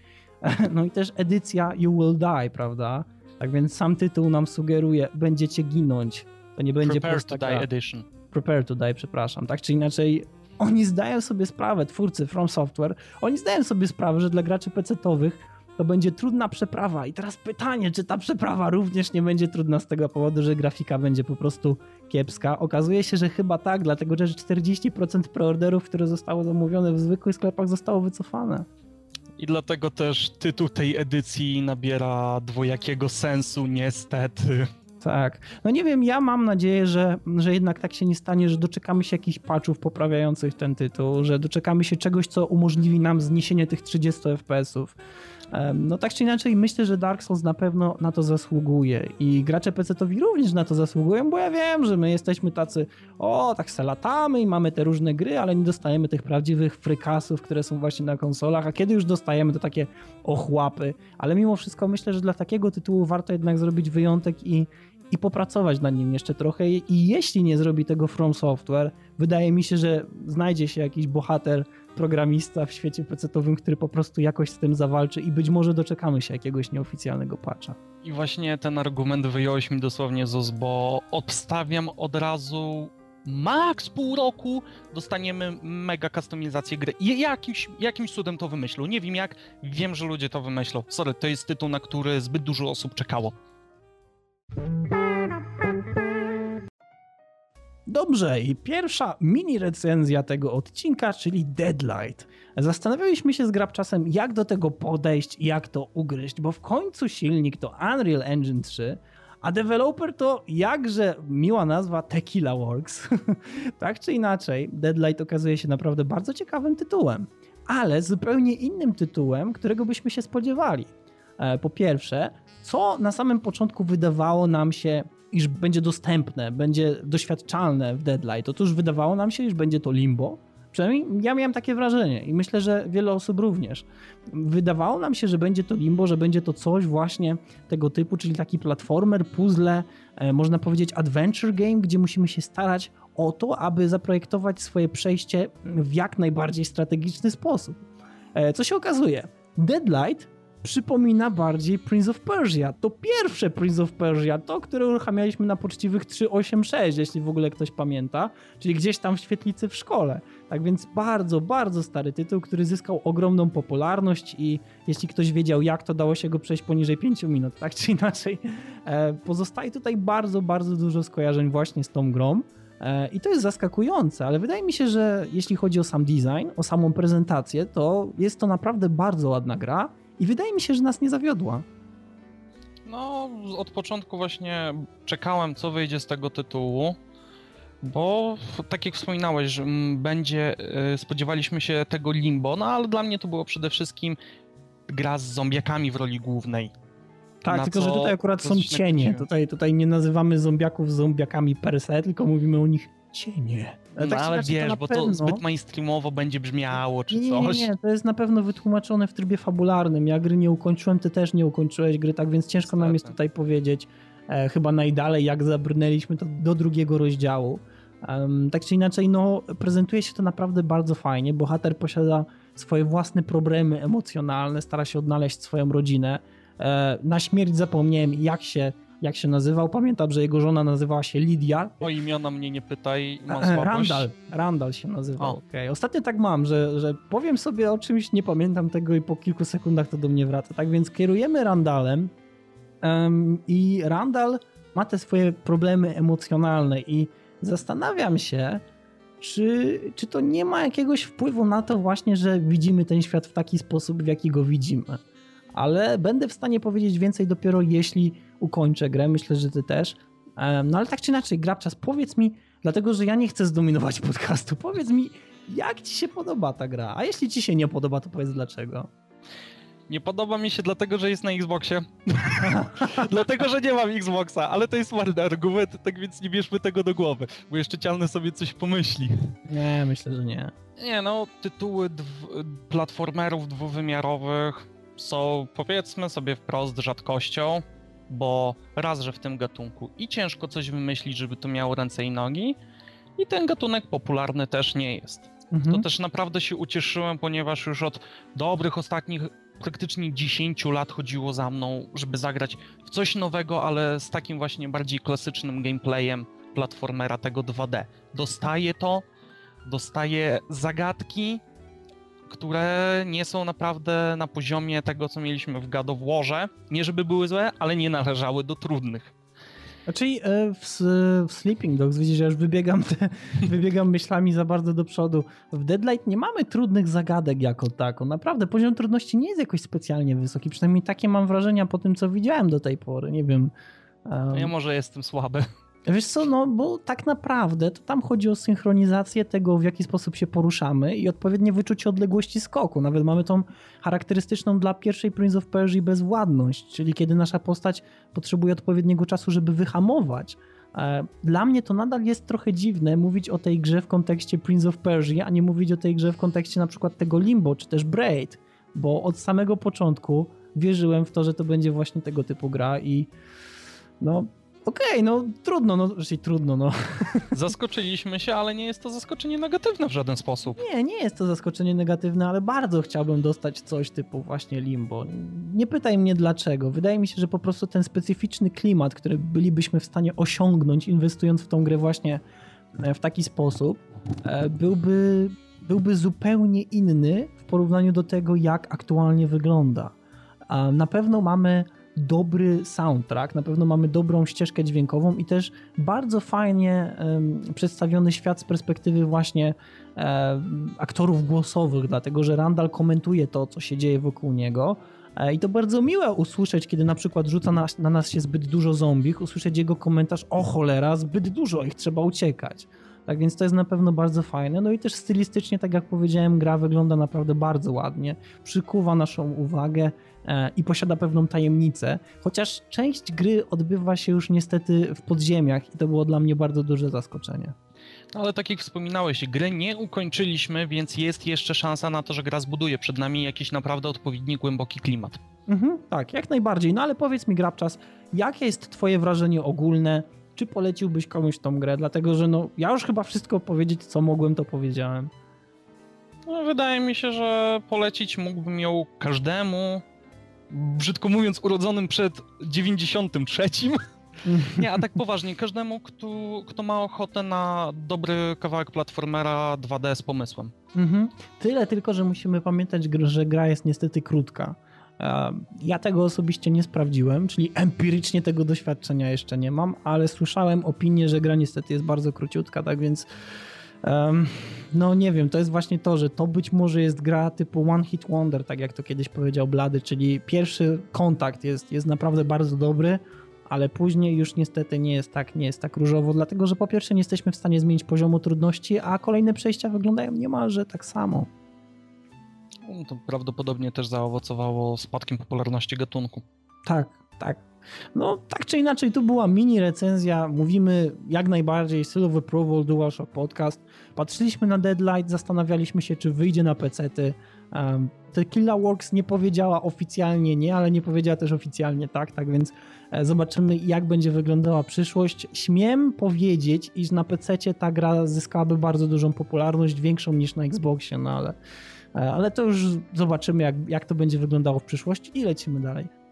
No i też edycja You Will Die, prawda? Tak więc sam tytuł nam sugeruje, będziecie ginąć. To nie będzie Prepare prosta to Die Edition. Prepare to Die, przepraszam. Tak czy inaczej oni zdają sobie sprawę, twórcy From Software, oni zdają sobie sprawę, że dla graczy PC-owych to będzie trudna przeprawa. I teraz pytanie, czy ta przeprawa również nie będzie trudna z tego powodu, że grafika będzie po prostu kiepska. Okazuje się, że chyba tak, dlatego że 40% preorderów, które zostało zamówione w zwykłych sklepach, zostało wycofane. I dlatego też tytuł tej edycji nabiera dwojakiego sensu, niestety. Tak. No nie wiem, ja mam nadzieję, że, że jednak tak się nie stanie, że doczekamy się jakichś patchów poprawiających ten tytuł, że doczekamy się czegoś, co umożliwi nam zniesienie tych 30 FPS-ów. No tak czy inaczej, myślę, że Dark Souls na pewno na to zasługuje i gracze PC-owi również na to zasługują, bo ja wiem, że my jesteśmy tacy, o, tak se latamy i mamy te różne gry, ale nie dostajemy tych prawdziwych frykasów, które są właśnie na konsolach, a kiedy już dostajemy, to takie ochłapy, ale mimo wszystko myślę, że dla takiego tytułu warto jednak zrobić wyjątek i, i popracować nad nim jeszcze trochę. I jeśli nie zrobi tego From Software, wydaje mi się, że znajdzie się jakiś bohater, programista w świecie PC-owym, który po prostu jakoś z tym zawalczy i być może doczekamy się jakiegoś nieoficjalnego patcha. I właśnie ten argument wyjąłeś mi dosłownie z bo obstawiam od razu max pół roku dostaniemy mega kustomizację gry. Jakimś, jakimś cudem to wymyślą. Nie wiem jak, wiem, że ludzie to wymyślą. Sorry, to jest tytuł, na który zbyt dużo osób czekało. Dobrze, i pierwsza mini recenzja tego odcinka, czyli Deadlight. Zastanawialiśmy się z Grabczasem, jak do tego podejść i jak to ugryźć, bo w końcu silnik to Unreal Engine 3, a developer to jakże miła nazwa Tequila Works. tak czy inaczej, Deadlight okazuje się naprawdę bardzo ciekawym tytułem, ale zupełnie innym tytułem, którego byśmy się spodziewali. E, po pierwsze, co na samym początku wydawało nam się iż będzie dostępne, będzie doświadczalne w Deadlight. Otóż wydawało nam się, iż będzie to limbo. Przynajmniej ja miałem takie wrażenie i myślę, że wiele osób również. Wydawało nam się, że będzie to limbo, że będzie to coś właśnie tego typu, czyli taki platformer, puzzle, e, można powiedzieć adventure game, gdzie musimy się starać o to, aby zaprojektować swoje przejście w jak najbardziej strategiczny sposób. E, co się okazuje? Deadlight przypomina bardziej Prince of Persia. To pierwsze Prince of Persia, to, które uruchamialiśmy na poczciwych 386, jeśli w ogóle ktoś pamięta, czyli gdzieś tam w świetlicy w szkole. Tak więc bardzo, bardzo stary tytuł, który zyskał ogromną popularność i jeśli ktoś wiedział jak, to dało się go przejść poniżej 5 minut, tak czy inaczej. E, pozostaje tutaj bardzo, bardzo dużo skojarzeń właśnie z tą grą. E, I to jest zaskakujące, ale wydaje mi się, że jeśli chodzi o sam design, o samą prezentację, to jest to naprawdę bardzo ładna gra i wydaje mi się, że nas nie zawiodła. No, od początku właśnie czekałem, co wyjdzie z tego tytułu, bo tak jak wspominałeś, że będzie, e, spodziewaliśmy się tego limbo, no ale dla mnie to było przede wszystkim gra z zombiakami w roli głównej. Tak, tylko że tutaj akurat są cienie. Tutaj, tutaj nie nazywamy zombiaków zombiakami per se, tylko mówimy o nich cienie. No, tak ale wiesz, to bo pewno... to zbyt mainstreamowo będzie brzmiało, czy nie, coś. Nie, nie, to jest na pewno wytłumaczone w trybie fabularnym. Ja gry nie ukończyłem, ty też nie ukończyłeś gry, tak więc ciężko nam jest tutaj powiedzieć. E, chyba najdalej, jak zabrnęliśmy to do drugiego rozdziału. Um, tak czy inaczej, no, prezentuje się to naprawdę bardzo fajnie. Bohater posiada swoje własne problemy emocjonalne, stara się odnaleźć swoją rodzinę. E, na śmierć zapomniałem, jak się jak się nazywał. Pamiętam, że jego żona nazywała się Lidia. O imiona mnie nie pytaj, mam e, słabość. Randall, Randall się nazywał. Okay. Ostatnio tak mam, że, że powiem sobie o czymś, nie pamiętam tego i po kilku sekundach to do mnie wraca. Tak więc kierujemy Randallem um, i Randall ma te swoje problemy emocjonalne i zastanawiam się, czy, czy to nie ma jakiegoś wpływu na to właśnie, że widzimy ten świat w taki sposób, w jaki go widzimy ale będę w stanie powiedzieć więcej dopiero jeśli ukończę grę. Myślę, że ty też. No ale tak czy inaczej, Grabczas, powiedz mi, dlatego że ja nie chcę zdominować podcastu, powiedz mi, jak ci się podoba ta gra? A jeśli ci się nie podoba, to powiedz dlaczego. Nie podoba mi się dlatego, że jest na Xboxie. dlatego, że nie mam Xboxa, ale to jest marny argument, tak więc nie bierzmy tego do głowy, bo jeszcze cialny sobie coś pomyśli. Nie, myślę, że nie. Nie, no, tytuły platformerów dwuwymiarowych są powiedzmy sobie wprost rzadkością, bo raz, że w tym gatunku i ciężko coś wymyślić, żeby to miało ręce i nogi, i ten gatunek popularny też nie jest. Mhm. To też naprawdę się ucieszyłem, ponieważ już od dobrych ostatnich praktycznie 10 lat chodziło za mną, żeby zagrać w coś nowego, ale z takim właśnie bardziej klasycznym gameplayem platformera tego 2D. Dostaję to, dostaję zagadki, które nie są naprawdę na poziomie tego, co mieliśmy w God of Warze. Nie żeby były złe, ale nie należały do trudnych. Czyli e, w, w, Sleeping Dogs, widzisz, że już wybiegam, te, wybiegam myślami za bardzo do przodu. W Deadlight nie mamy trudnych zagadek jako tako. Naprawdę poziom trudności nie jest jakoś specjalnie wysoki. Przynajmniej takie mam wrażenia po tym, co widziałem do tej pory. Nie wiem. Um... Ja może jestem słaby. Wiesz co, no bo tak naprawdę to tam chodzi o synchronizację tego, w jaki sposób się poruszamy i odpowiednie wyczucie odległości skoku. Nawet mamy tą charakterystyczną dla pierwszej Prince of Persia bezwładność, czyli kiedy nasza postać potrzebuje odpowiedniego czasu, żeby wyhamować. E, dla mnie to nadal jest trochę dziwne mówić o tej grze w kontekście Prince of Persia, a nie mówić o tej grze w kontekście na przykład tego Limbo czy też Braid, bo od samego początku wierzyłem w to, że to będzie właśnie tego typu gra i no Okej, okay, no trudno, no raczej trudno, no. Zaskoczyliśmy się, ale nie jest to zaskoczenie negatywne w żaden sposób. Nie, nie jest to zaskoczenie negatywne, ale bardzo chciałbym dostać coś typu właśnie Limbo. Nie pytaj mnie dlaczego. Wydaje mi się, że po prostu ten specyficzny klimat, który bylibyśmy w stanie osiągnąć, inwestując w tą grę właśnie e, w taki sposób, e, byłby, byłby zupełnie inny w porównaniu do tego, jak aktualnie wygląda. Na pewno mamy dobry soundtrack, na pewno mamy dobrą ścieżkę dźwiękową i też bardzo fajnie um, przedstawiony świat z perspektywy właśnie um, aktorów głosowych, dlatego że Randall komentuje to, co się dzieje wokół niego. E, I to bardzo miłe usłyszeć, kiedy na przykład rzuca na, na nas się zbyt dużo zombich, usłyszeć jego komentarz, o cholera, zbyt dużo ich, trzeba uciekać. Tak więc to jest na pewno bardzo fajne. No i też stylistycznie, tak jak powiedziałem, gra wygląda naprawdę bardzo ładnie, przykuwa naszą uwagę i posiada pewną tajemnicę, chociaż część gry odbywa się już niestety w podziemiach i to było dla mnie bardzo duże zaskoczenie. No ale tak jak wspominałeś, gry nie ukończyliśmy, więc jest jeszcze szansa na to, że gra zbuduje przed nami jakiś naprawdę odpowiedni, głęboki klimat. Mhm, tak, jak najbardziej. No ale powiedz mi, Grabczas, jakie jest twoje wrażenie ogólne czy poleciłbyś komuś tą grę? Dlatego, że no, ja już chyba wszystko powiedzieć, co mogłem, to powiedziałem. No, wydaje mi się, że polecić mógłbym ją każdemu, brzydko mówiąc, urodzonym przed 93. Nie, a tak poważnie, każdemu, kto, kto ma ochotę na dobry kawałek platformera 2D z pomysłem. Mhm. Tyle tylko, że musimy pamiętać, że gra jest niestety krótka. Ja tego osobiście nie sprawdziłem, czyli empirycznie tego doświadczenia jeszcze nie mam, ale słyszałem opinię, że gra niestety jest bardzo króciutka, tak więc um, no nie wiem, to jest właśnie to, że to być może jest gra typu One Hit Wonder, tak jak to kiedyś powiedział Blady, czyli pierwszy kontakt jest, jest naprawdę bardzo dobry, ale później już niestety nie jest tak, nie jest tak różowo, dlatego że po pierwsze nie jesteśmy w stanie zmienić poziomu trudności, a kolejne przejścia wyglądają niemalże tak samo. No to prawdopodobnie też zaowocowało spadkiem popularności gatunku. Tak, tak. No, tak czy inaczej, tu była mini recenzja. Mówimy jak najbardziej Seal of Approval DualShock Podcast. Patrzyliśmy na Deadlight, zastanawialiśmy się, czy wyjdzie na pecety. Um, Works nie powiedziała oficjalnie nie, ale nie powiedziała też oficjalnie tak, tak więc e, zobaczymy jak będzie wyglądała przyszłość. Śmiem powiedzieć, iż na PC ta gra zyskałaby bardzo dużą popularność, większą niż na Xboxie, no ale, e, ale to już zobaczymy jak, jak to będzie wyglądało w przyszłości i lecimy dalej.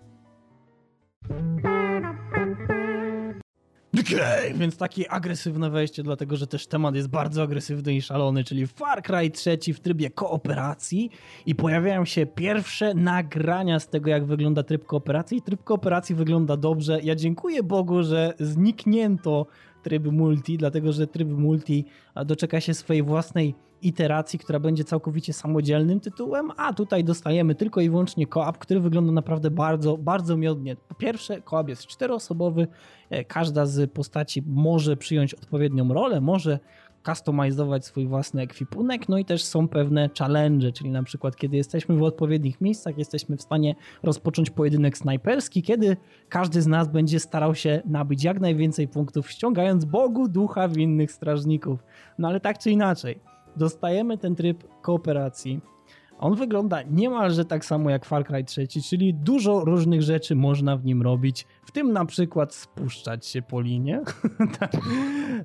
Okay, więc takie agresywne wejście, dlatego że też temat jest bardzo agresywny i szalony, czyli Far Cry 3 w trybie kooperacji. I pojawiają się pierwsze nagrania z tego, jak wygląda tryb kooperacji. Tryb kooperacji wygląda dobrze. Ja dziękuję Bogu, że zniknięto tryb multi, dlatego że tryb multi doczeka się swojej własnej iteracji, która będzie całkowicie samodzielnym tytułem, a tutaj dostajemy tylko i wyłącznie koop, który wygląda naprawdę bardzo, bardzo miodnie. Po pierwsze, koop jest czteroosobowy, e, każda z postaci może przyjąć odpowiednią rolę, może kustomizować swój własny ekwipunek, no i też są pewne challenge, czyli na przykład kiedy jesteśmy w odpowiednich miejscach, jesteśmy w stanie rozpocząć pojedynek snajperski, kiedy każdy z nas będzie starał się nabyć jak najwięcej punktów, ściągając Bogu ducha winnych strażników. No ale tak czy inaczej, dostajemy ten tryb kooperacji. On wygląda niemalże tak samo jak Far Cry 3, czyli dużo różnych rzeczy można w nim robić, w tym na przykład spuszczać się po linie. Tak.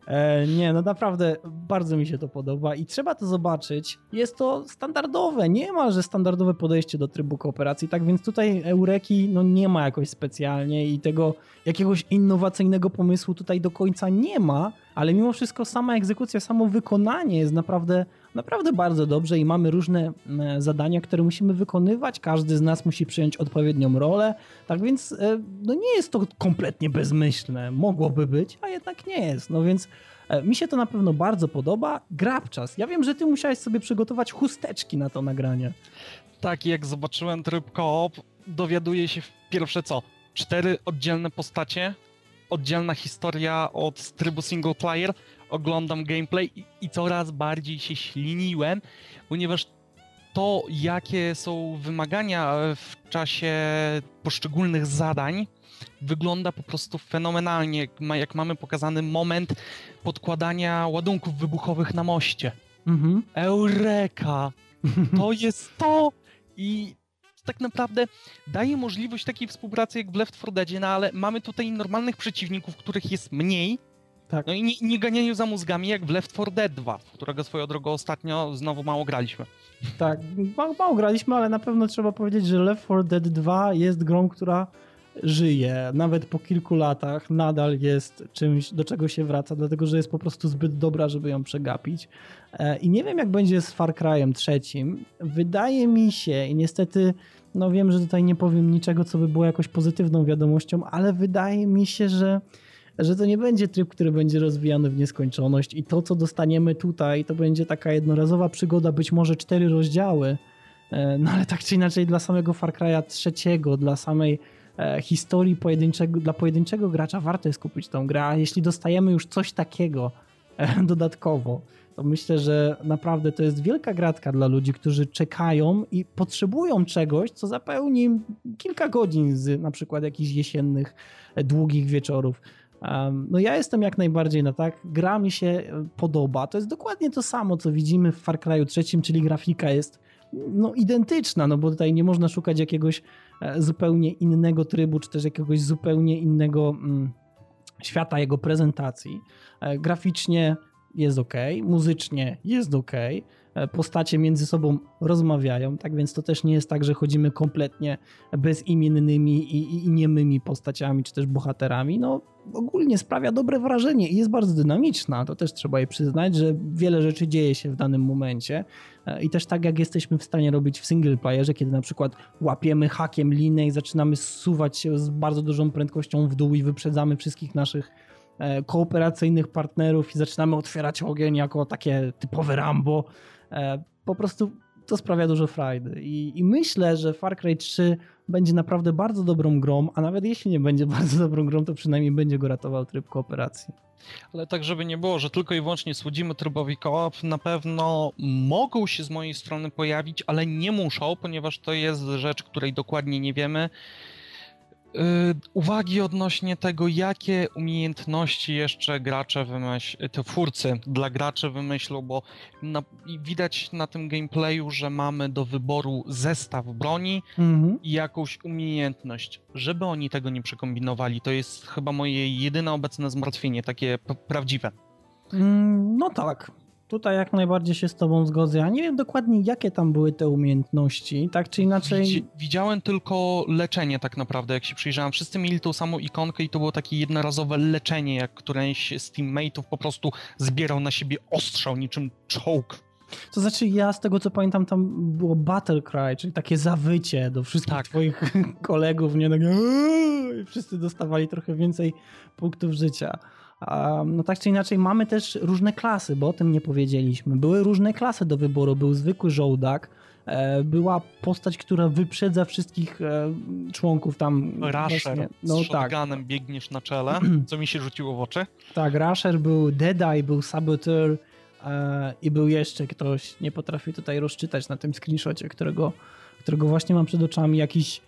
e, nie, no naprawdę bardzo mi się to podoba i trzeba to zobaczyć. Jest to standardowe, niemalże standardowe podejście do trybu kooperacji, tak więc tutaj Eureki no nie ma jakoś specjalnie i tego jakiegoś innowacyjnego pomysłu tutaj do końca nie ma, ale mimo wszystko sama egzekucja, samo wykonanie jest naprawdę, naprawdę bardzo dobrze i mamy różne zadania, które musimy wykonywać. Każdy z nas musi przyjąć odpowiednią rolę, tak więc e, no nie jest to kompletnie bezmyślne. Mogłoby być, a jednak nie jest. No więc e, mi się to na pewno bardzo podoba. Grabczas. Ja wiem, że ty musiałeś sobie przygotować chusteczki na to nagranie. Tak, jak zobaczyłem tryb koop, dowiaduję się pierwsze co? Cztery oddzielne postacie, oddzielna historia od trybu single player, oglądam gameplay i, i coraz bardziej się śliniłem, ponieważ to, jakie są wymagania w czasie poszczególnych zadań, wygląda po prostu fenomenalnie, jak mamy pokazany moment podkładania ładunków wybuchowych na moście. Mhm. Eureka! To jest to! I tak naprawdę daje możliwość takiej współpracy jak w Left 4 Dead, no ale mamy tutaj normalnych przeciwników, których jest mniej, tak. No i nie, nie ganianiu za mózgami jak w Left 4 Dead 2, w którego swoją drogą ostatnio znowu mało graliśmy. Tak, mało, mało graliśmy, ale na pewno trzeba powiedzieć, że Left 4 Dead 2 jest grą, która żyje, nawet po kilku latach nadal jest czymś, do czego się wraca, dlatego że jest po prostu zbyt dobra, żeby ją przegapić. E, I nie wiem, jak będzie z Far Cry'em trzecim. Wydaje mi się, i niestety, no wiem, że tutaj nie powiem niczego, co by było jakoś pozytywną wiadomością, ale wydaje mi się, że że to nie będzie tryb, który będzie rozwijany w nieskończoność i to, co dostaniemy tutaj, to będzie taka jednorazowa przygoda, być może cztery rozdziały, e, no ale tak czy inaczej dla samego Far Cry'a trzeciego, dla samej e, historii pojedynczego, dla pojedynczego gracza warto jest kupić tą grę, a jeśli dostajemy już coś takiego e, dodatkowo, to myślę, że naprawdę to jest wielka gratka dla ludzi, którzy czekają i potrzebują czegoś, co zapełni im kilka godzin z na przykład jakichś jesiennych, długich wieczorów. No ja jestem jak najbardziej na tak. Gra mi się e, podoba. To jest dokładnie to samo, co widzimy w Far Cry'u trzecim, czyli grafika jest no, identyczna, no bo tutaj nie można szukać jakiegoś e, zupełnie innego trybu, czy też jakiegoś zupełnie innego mm, świata jego prezentacji. E, graficznie jest ok, muzycznie jest ok. e, postacie między sobą rozmawiają, tak więc to też nie jest tak, że chodzimy kompletnie bezimiennymi i, i niemymi postaciami, czy też bohaterami. No, ogólnie sprawia dobre wrażenie i jest bardzo dynamiczna. To też trzeba jej przyznać, że wiele rzeczy dzieje się w danym momencie. E, I też tak jak jesteśmy w stanie robić w single playerze, kiedy na przykład łapiemy hakiem linę i zaczynamy zsuwać się z bardzo dużą prędkością w dół i wyprzedzamy wszystkich naszych kooperacyjnych partnerów i zaczynamy otwierać ogień jako takie typowe Rambo. E, po prostu to sprawia dużo frajdy. I, I, myślę, że Far Cry 3 będzie naprawdę bardzo dobrą grą, a nawet jeśli nie będzie bardzo dobrą grą, to przynajmniej będzie go ratował tryb kooperacji. Ale tak, żeby nie było, że tylko i wyłącznie słodzimy trybowi koop, na pewno mogą się z mojej strony pojawić, ale nie muszą, ponieważ to jest rzecz, której dokładnie nie wiemy. Yy, uwagi odnośnie tego, jakie umiejętności jeszcze gracze wymyślą, twórcy dla graczy wymyślą, bo na, widać na tym gameplayu, że mamy do wyboru zestaw broni mhm. i jakąś umiejętność. Żeby oni tego nie przekombinowali, to jest chyba moje jedyne obecne zmartwienie, takie prawdziwe. Mm, no tak, Tutaj jak najbardziej się z tobą zgodzę. Ja nie wiem dokładnie, jakie tam były te umiejętności, tak czy inaczej. widziałem tylko leczenie tak naprawdę, jak się przyjrzałem. Wszyscy mieli tą samą ikonkę i to było takie jednorazowe leczenie, jak któreś z teammateów po prostu zbierał na siebie ostrzał niczym czołg. To znaczy ja z tego co pamiętam tam było battle cry, czyli takie zawycie do wszystkich tak. twoich kolegów, nie? Tak, I wszyscy dostawali trochę więcej punktów życia. No tak czy inaczej mamy też różne klasy, bo o tym nie powiedzieliśmy. Były różne klasy do wyboru. Był zwykły żołdak, e, była postać, która wyprzedza wszystkich e, członków tam. Rasher no, z tak. biegniesz na czele, co mi się rzuciło w oczy. Tak, Rasher był Deadeye, był Saboteur e, i był jeszcze ktoś, nie potrafię tutaj rozczytać na tym screenshocie, którego, którego właśnie mam przed oczami, jakiś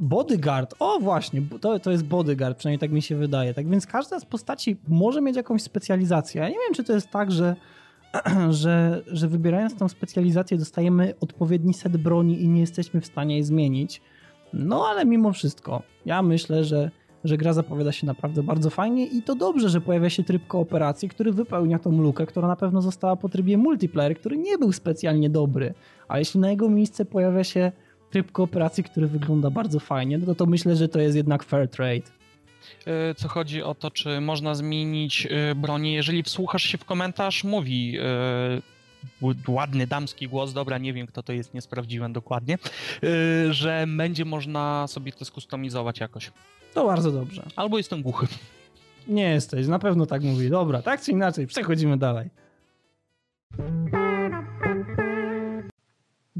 Bodyguard, o właśnie, to, to jest bodyguard, przynajmniej tak mi się wydaje. Tak więc każda z postaci może mieć jakąś specjalizację. Ja nie wiem, czy to jest tak, że, że, że wybierając tą specjalizację dostajemy odpowiedni set broni i nie jesteśmy w stanie jej zmienić. No ale mimo wszystko, ja myślę, że, że gra zapowiada się naprawdę bardzo fajnie i to dobrze, że pojawia się tryb kooperacji, który wypełnia tą lukę, która na pewno została po trybie multiplayer, który nie był specjalnie dobry. A jeśli na jego miejsce pojawia się tryb kooperacji, który wygląda bardzo fajnie, no to, to myślę, że to jest jednak fair trade. E, co chodzi o to, czy można zmienić e, bronię. Jeżeli wsłuchasz się w komentarz, mówi e, ładny damski głos, dobra, nie wiem kto to jest, nie sprawdziłem dokładnie, że będzie można sobie to skustomizować jakoś. To bardzo dobrze. Albo jestem głuchy. Nie jesteś, na pewno tak mówi. Dobra, tak czy inaczej, przechodzimy dalej.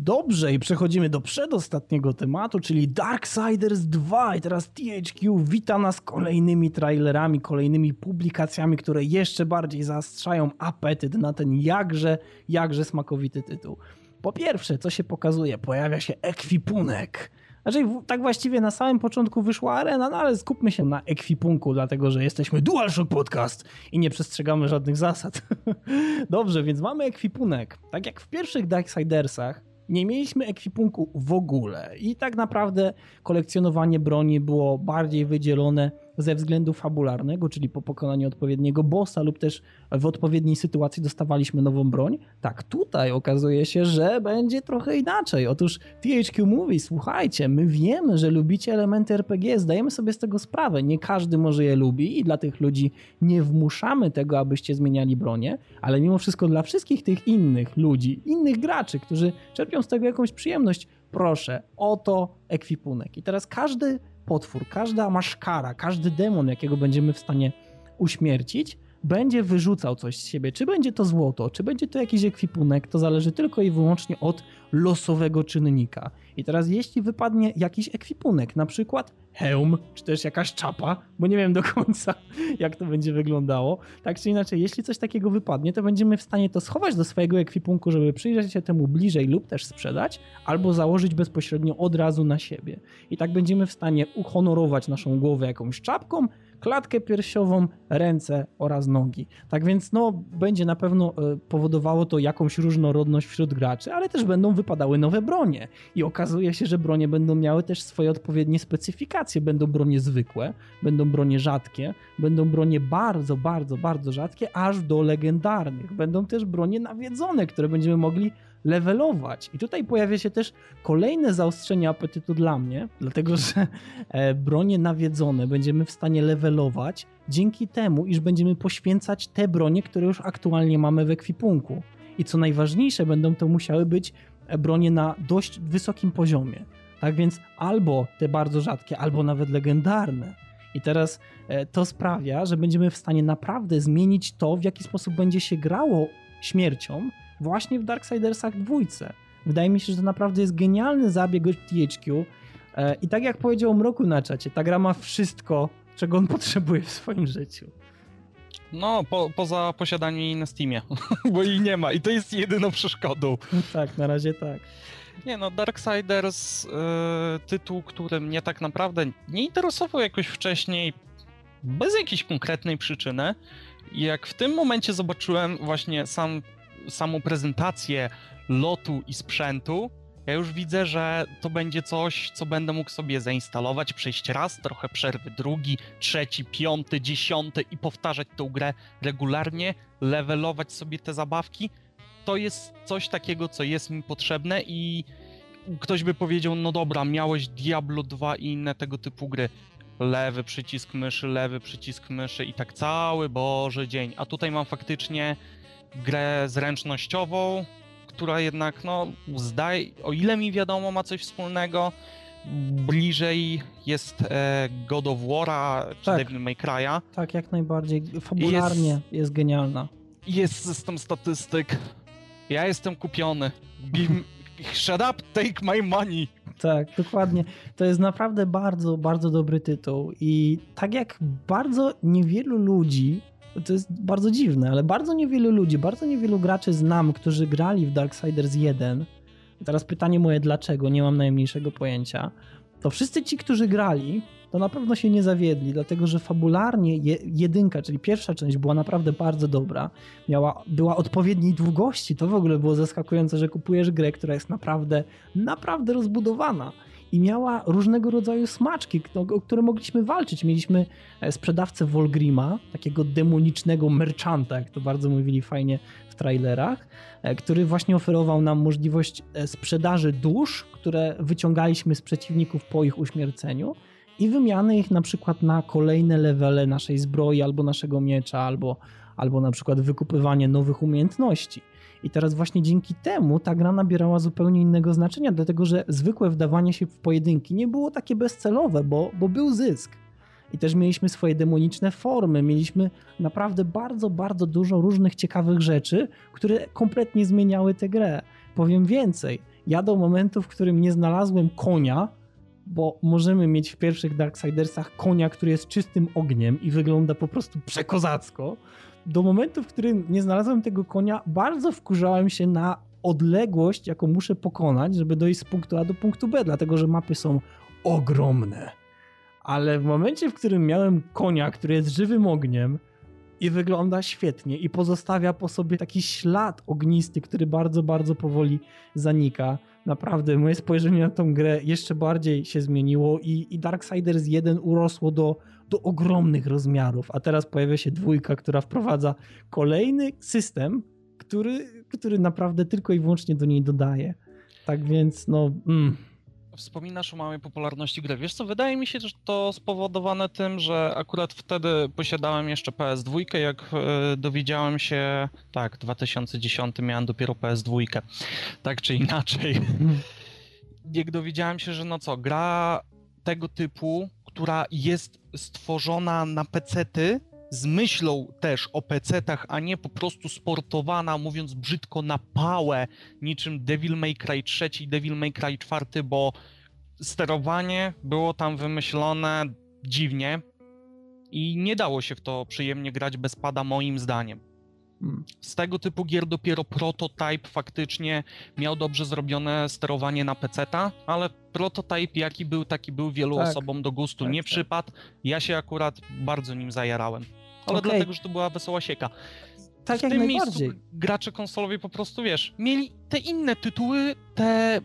Dobrze, i przechodzimy do przedostatniego tematu, czyli Darksiders 2. I teraz THQ wita nas kolejnymi trailerami, kolejnymi publikacjami, które jeszcze bardziej zaostrzają apetyt na ten jakże, jakże smakowity tytuł. Po pierwsze, co się pokazuje? Pojawia się ekwipunek. Znaczy, tak właściwie na samym początku wyszła arena, no ale skupmy się na ekwipunku, dlatego że jesteśmy DualShock Podcast i nie przestrzegamy żadnych zasad. Dobrze, więc mamy ekwipunek. Tak jak w pierwszych Darksidersach, nie mieliśmy ekwipunku w ogóle i tak naprawdę kolekcjonowanie broni było bardziej wydzielone ze względu fabularnego, czyli po pokonaniu odpowiedniego bossa lub też w odpowiedniej sytuacji dostawaliśmy nową broń. Tak, tutaj okazuje się, że będzie trochę inaczej. Otóż THQ mówi, słuchajcie, my wiemy, że lubicie elementy RPG, zdajemy sobie z tego sprawę. Nie każdy może je lubi i dla tych ludzi nie wmuszamy tego, abyście zmieniali bronię, ale mimo wszystko dla wszystkich tych innych ludzi, innych graczy, którzy czerpią z tego jakąś przyjemność, proszę, oto ekwipunek. I teraz każdy potwór, każda maszkara, każdy demon, jakiego będziemy w stanie uśmiercić, będzie wyrzucał coś z siebie. Czy będzie to złoto, czy będzie to jakiś ekwipunek, to zależy tylko i wyłącznie od losowego czynnika. I teraz jeśli wypadnie jakiś ekwipunek, na przykład hełm, czy też jakaś czapa, bo nie wiem do końca jak to będzie wyglądało, tak czy inaczej, jeśli coś takiego wypadnie, to będziemy w stanie to schować do swojego ekwipunku, żeby przyjrzeć się temu bliżej lub też sprzedać, albo założyć bezpośrednio od razu na siebie. I tak będziemy w stanie uhonorować naszą głowę jakąś czapką, klatkę piersiową, ręce oraz nogi. Tak więc no, będzie na pewno e, powodowało to jakąś różnorodność wśród graczy, ale też będą wypadały nowe bronie. I okazuje się, że bronie będą miały też swoje odpowiednie specyfikacje. Będą bronie zwykłe, będą bronie rzadkie, będą bronie bardzo, bardzo, bardzo rzadkie, aż do legendarnych. Będą też bronie nawiedzone, które będziemy mogli levelować. I tutaj pojawia się też kolejne zaostrzenie apetytu dla mnie, dlatego że e, bronie nawiedzone będziemy w stanie levelować dzięki temu, iż będziemy poświęcać te bronie, które już aktualnie mamy w ekwipunku. I co najważniejsze, będą to musiały być bronie na dość wysokim poziomie. Tak więc albo te bardzo rzadkie, albo nawet legendarne. I teraz e, to sprawia, że będziemy w stanie naprawdę zmienić to, w jaki sposób będzie się grało śmiercią właśnie w Darksidersach dwójce. Wydaje mi się, że to naprawdę jest genialny zabieg od THQ e, i tak jak powiedział Mroku na czacie, ta gra ma wszystko, czego on potrzebuje w swoim życiu. No, po, poza posiadaniem jej na Steamie, bo jej nie ma i to jest jedyną przeszkodą. tak, na razie tak. Nie no, Darksiders, yy, tytuł, który mnie tak naprawdę nie interesował jakoś wcześniej, bez jakiejś konkretnej przyczyny. Jak w tym momencie zobaczyłem właśnie sam, samą prezentację lotu i sprzętu, ja już widzę, że to będzie coś, co będę mógł sobie zainstalować, przejść raz, trochę przerwy, drugi, trzeci, piąty, dziesiąty i powtarzać tą grę regularnie, levelować sobie te zabawki. To jest coś takiego, co jest mi potrzebne i ktoś by powiedział, no dobra, miałeś Diablo 2 i inne tego typu gry. Lewy przycisk myszy, lewy przycisk myszy i tak cały Boże dzień. A tutaj mam faktycznie grę zręcznościową, która jednak, no, zdaj, o ile mi wiadomo, ma coś wspólnego. Bliżej jest e, God of War'a czy tak. Devil May Cry'a. Tak, jak najbardziej. Fabularnie jest, jest genialna. Jest system statystyk. Ja jestem kupiony. Shut up, take my money. Tak, dokładnie. To jest naprawdę bardzo, bardzo dobry tytuł. I tak jak bardzo niewielu ludzi to jest bardzo dziwne, ale bardzo niewielu ludzi, bardzo niewielu graczy znam, którzy grali w Darksiders 1. teraz pytanie moje, dlaczego? Nie mam najmniejszego pojęcia. To wszyscy ci, którzy grali, to na pewno się nie zawiedli, dlatego że fabularnie jedynka, czyli pierwsza część była naprawdę bardzo dobra. Miała, była odpowiedniej długości. To w ogóle było zaskakujące, że kupujesz grę, która jest naprawdę, naprawdę rozbudowana i miała różnego rodzaju smaczki, o które mogliśmy walczyć. Mieliśmy e, sprzedawcę Volgrima, takiego demonicznego merchanta, jak to bardzo mówili fajnie w trailerach, e, który właśnie oferował nam możliwość e, sprzedaży dusz, które wyciągaliśmy z przeciwników po ich uśmierceniu i wymiany ich na przykład na kolejne levele naszej zbroi albo naszego miecza, albo, albo na przykład wykupywanie nowych umiejętności. I teraz właśnie dzięki temu ta gra nabierała zupełnie innego znaczenia, dlatego że zwykłe wdawanie się w pojedynki nie było takie bezcelowe, bo, bo był zysk. I też mieliśmy swoje demoniczne formy, mieliśmy naprawdę bardzo, bardzo dużo różnych ciekawych rzeczy, które kompletnie zmieniały tę grę. Powiem więcej, ja do momentu, w którym nie znalazłem konia, bo możemy mieć w pierwszych Darksidersach konia, który jest czystym ogniem i wygląda po prostu przekozacko, do momentu, w którym nie znalazłem tego konia, bardzo wkurzałem się na odległość, jaką muszę pokonać, żeby dojść z punktu A do punktu B, dlatego że mapy są ogromne. Ale w momencie, w którym miałem konia, który jest żywym ogniem i wygląda świetnie i pozostawia po sobie taki ślad ognisty, który bardzo, bardzo powoli zanika, naprawdę moje spojrzenie na tą grę jeszcze bardziej się zmieniło i, i Darksiders 1 urosło do do ogromnych rozmiarów, a teraz pojawia się dwójka, która wprowadza kolejny system, który, który naprawdę tylko i wyłącznie do niej dodaje. Tak więc, no. Mm. Wspominasz o małej popularności gry. Wiesz co, wydaje mi się, że to spowodowane tym, że akurat wtedy posiadałem jeszcze PS2, jak e, dowiedziałem się, tak, 2010 miałem dopiero PS2, tak czy inaczej. Jak dowiedziałem się, że no co, gra tego typu która jest stworzona na pecety, z myślą też o pecetach, a nie po prostu sportowana, mówiąc brzydko, na pałę, niczym Devil May Cry 3 i Devil May Cry 4, bo sterowanie było tam wymyślone dziwnie i nie dało się w to przyjemnie grać bez pada moim zdaniem. Z tego typu gier dopiero prototype faktycznie miał dobrze zrobione sterowanie na PC-ta, ale prototype jaki był, taki był wielu tak. osobom do gustu tak, nie tak. przypadł. Ja się akurat bardzo nim zajarałem. Ale okay. dlatego, że to była wesoła sieka. Tak w jak tym miejscu gracze konsolowi po prostu, wiesz, mieli te inne tytuły, te,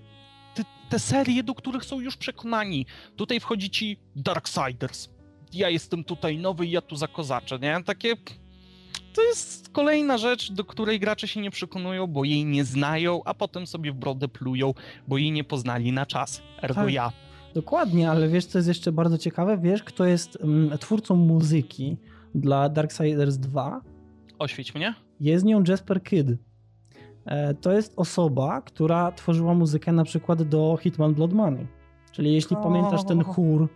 te te serie, do których są już przekonani. Tutaj wchodzi ci Darksiders. Ja jestem tutaj nowy i ja tu zakozaczę, nie? Takie... To jest kolejna rzecz, do której gracze się nie przekonują, bo jej nie znają, a potem sobie w brodę plują, bo jej nie poznali na czas. Ergo Tak. ja. Dokładnie, ale wiesz, co jest jeszcze bardzo ciekawe? Wiesz, kto jest mm, twórcą muzyki dla Darksiders 2? Oświeć mnie. Jest nią Jasper Kidd. E, To jest osoba, która tworzyła muzykę na przykład do Hitman Blood Money. Czyli jeśli O. pamiętasz ten chór.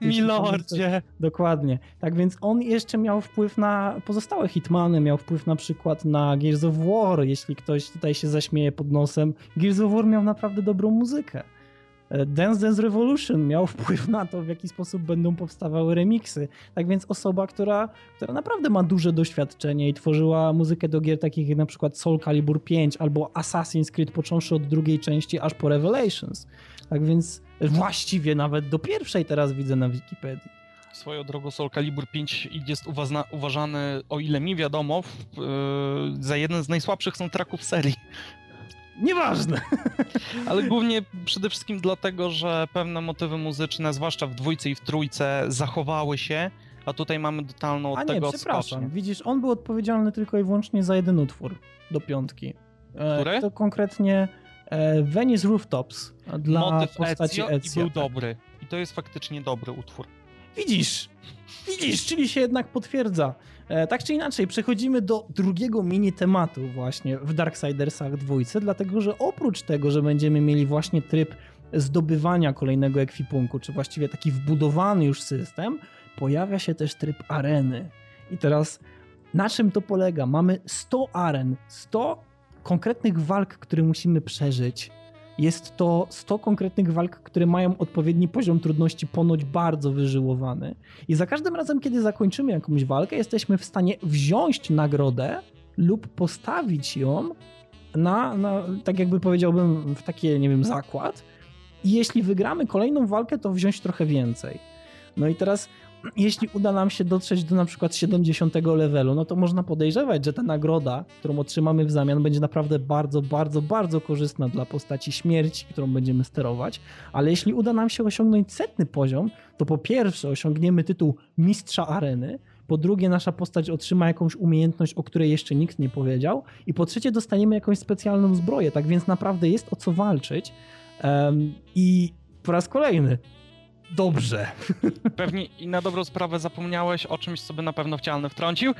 Milordzie! Dokładnie. Tak więc on jeszcze miał wpływ na pozostałe Hitmany, miał wpływ na przykład na Gears of War, jeśli ktoś tutaj się zaśmieje pod nosem. Gears of War miał naprawdę dobrą muzykę. Dance Dance Revolution miał wpływ na to, w jaki sposób będą powstawały remiksy. Tak więc osoba, która, która naprawdę ma duże doświadczenie i tworzyła muzykę do gier takich jak na przykład Soul Calibur 5 albo Assassin's Creed począwszy od drugiej części aż po Revelations. Tak więc właściwie nawet do pierwszej teraz widzę na Wikipedii. Swoją drogą Soul Calibur 5 jest uważna, uważany, o ile mi wiadomo, w, yy, za jeden z najsłabszych soundtracków serii. Nieważne. Ale głównie przede wszystkim dlatego, że pewne motywy muzyczne, zwłaszcza w dwójce i w trójce, zachowały się, a tutaj mamy totalną od A nie, tego przepraszam. odskocznię. Widzisz, on był odpowiedzialny tylko i wyłącznie za jeden utwór do piątki. E, Który? To konkretnie e, Venice Rooftops dla Motyw postaci Ezio, Ezio. był tak. dobry. I to jest faktycznie dobry utwór. Widzisz, widzisz, czyli się jednak potwierdza. E, tak czy inaczej, przechodzimy do drugiego mini tematu właśnie w Darksidersach dwójce, dlatego że oprócz tego, że będziemy mieli właśnie tryb zdobywania kolejnego ekwipunku, czy właściwie taki wbudowany już system, pojawia się też tryb areny. I teraz na czym to polega? Mamy 100 aren, 100 konkretnych walk, które musimy przeżyć. Jest to 100 konkretnych walk, które mają odpowiedni poziom trudności, ponoć bardzo wyżyłowany. I za każdym razem, kiedy zakończymy jakąś walkę, jesteśmy w stanie wziąć nagrodę lub postawić ją na, na tak jakby powiedziałbym, w takie, nie wiem, zakład. I jeśli wygramy kolejną walkę, to wziąć trochę więcej. No i teraz, jeśli uda nam się dotrzeć do na przykład 70 levelu, no to można podejrzewać, że ta nagroda, którą otrzymamy w zamian, będzie naprawdę bardzo, bardzo, bardzo korzystna dla postaci śmierci, którą będziemy sterować. Ale jeśli uda nam się osiągnąć setny poziom, to po pierwsze osiągniemy tytuł Mistrza Areny, po drugie nasza postać otrzyma jakąś umiejętność, o której jeszcze nikt nie powiedział i po trzecie dostaniemy jakąś specjalną zbroję, tak więc naprawdę jest o co walczyć. Em, I po raz kolejny, dobrze. Pewnie i na dobrą sprawę zapomniałeś o czymś, co by na pewno wcielny wtrącił.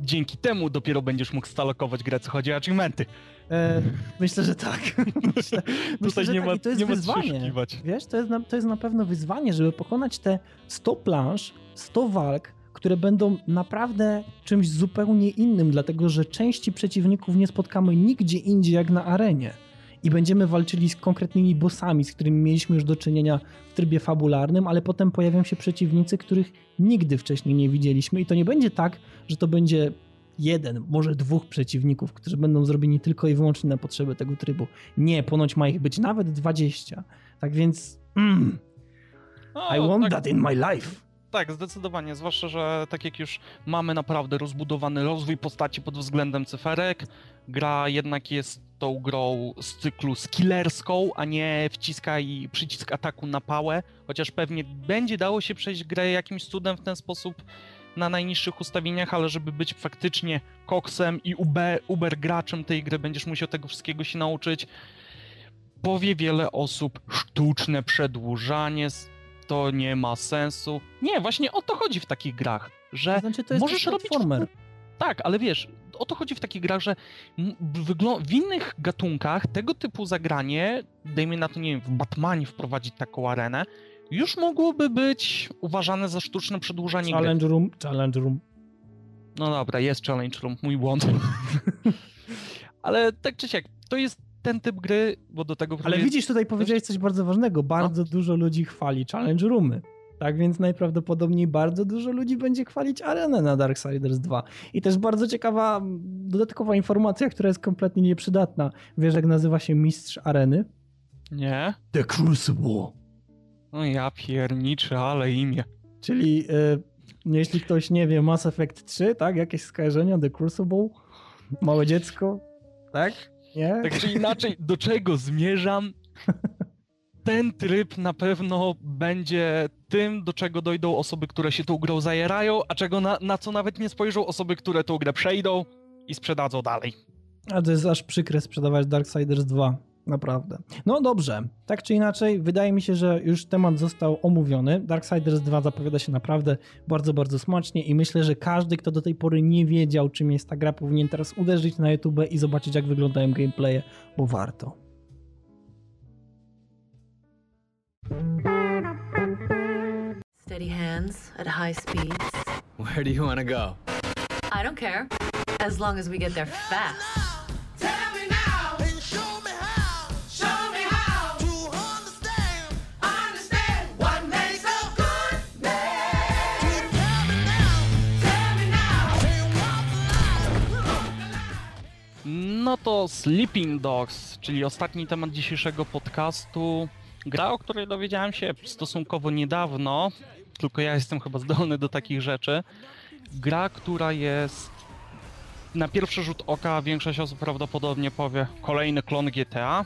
Dzięki temu dopiero będziesz mógł stalokować grę, co chodzi o achievementy. E, myślę, że tak. Myślę, myślę, że nie tak. ma, I to jest nie wyzwanie. Wiesz, to jest, na, to jest na pewno wyzwanie, żeby pokonać te 100 planż, 100 walk, które będą naprawdę czymś zupełnie innym, dlatego że części przeciwników nie spotkamy nigdzie indziej jak na arenie. I będziemy walczyli z konkretnymi bossami, z którymi mieliśmy już do czynienia w trybie fabularnym, ale potem pojawią się przeciwnicy, których nigdy wcześniej nie widzieliśmy. I to nie będzie tak, że to będzie jeden, może dwóch przeciwników, którzy będą zrobieni tylko i wyłącznie na potrzeby tego trybu. Nie, ponoć ma ich być nawet 20. Tak więc. Mm, No, I want tak, that in my life. tak, zdecydowanie. Zwłaszcza, że tak jak już mamy naprawdę rozbudowany rozwój postaci pod względem cyferek, gra jednak jest tą grą z cyklu skillerską, a nie wciskaj przycisk ataku na pałę, chociaż pewnie będzie dało się przejść grę jakimś cudem w ten sposób na najniższych ustawieniach, ale żeby być faktycznie koksem i uber, uber graczem tej gry, będziesz musiał tego wszystkiego się nauczyć. Powie wiele osób, sztuczne przedłużanie, to nie ma sensu. Nie, właśnie o to chodzi w takich grach, że To znaczy, to możesz robić tak, ale wiesz, o to chodzi w takich grach, że w innych gatunkach tego typu zagranie, dajmy na to, nie wiem, w Batmanie wprowadzić taką arenę, już mogłoby być uważane za sztuczne przedłużanie gry. Challenge room, challenge room. No dobra, jest Challenge Room, mój błąd. ale tak czy siak, to jest ten typ gry, bo do tego... Ale widzisz, tutaj powiedziałeś coś bardzo ważnego. Bardzo dużo ludzi chwali challenge roomy. Tak więc najprawdopodobniej bardzo dużo ludzi będzie chwalić arenę na Darksiders 2. I też bardzo ciekawa dodatkowa informacja, która jest kompletnie nieprzydatna. Wiesz, jak nazywa się mistrz areny? Nie? The Crucible. No ja pierniczę, ale imię. Czyli y, jeśli ktoś nie wie, Mass Effect 3, tak? Jakieś skojarzenia? The Crucible? Małe dziecko? Tak? Nie? Tak czy inaczej, do czego zmierzam? ten tryb na pewno będzie tym, do czego dojdą osoby, które się tą grą zajerają, a czego na, na co nawet nie spojrzą osoby, które tą grę przejdą i sprzedadzą dalej. A to jest aż przykre sprzedawać Darksiders 2. Naprawdę. No dobrze, tak czy inaczej, wydaje mi się, że już temat został omówiony. Darksiders 2 zapowiada się naprawdę bardzo, bardzo smacznie i myślę, że każdy, kto do tej pory nie wiedział, czym jest ta gra, powinien teraz uderzyć na YouTube i zobaczyć, jak wyglądają gameplaye, bo warto. Steady hands at high speeds. Where do you want to go? I don't care, as long as we get there fast. Tell me now and show me how. Show me how to understand. Understand what makes a good man. Tell me now. Tell me now. And walk No to Sleeping Dogs, czyli ostatni temat dzisiejszego podcastu. Gra, o której dowiedziałem się stosunkowo niedawno, tylko ja jestem chyba zdolny do takich rzeczy. Gra, która jest na pierwszy rzut oka większość osób prawdopodobnie powie kolejny klon GTA.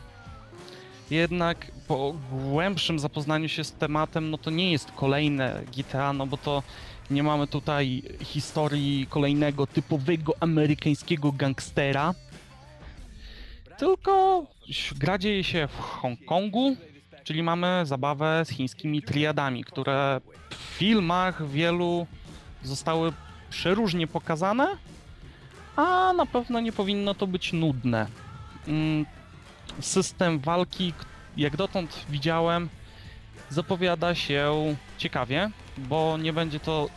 Jednak po głębszym zapoznaniu się z tematem, no to nie jest kolejne GTA, no bo to nie mamy tutaj historii kolejnego typowego amerykańskiego gangstera. Tylko gra dzieje się w Hongkongu, czyli mamy zabawę z chińskimi triadami, które w filmach wielu zostały przeróżnie pokazane, a na pewno nie powinno to być nudne. Mm, System walki, jak dotąd widziałem, zapowiada się ciekawie, bo nie będzie to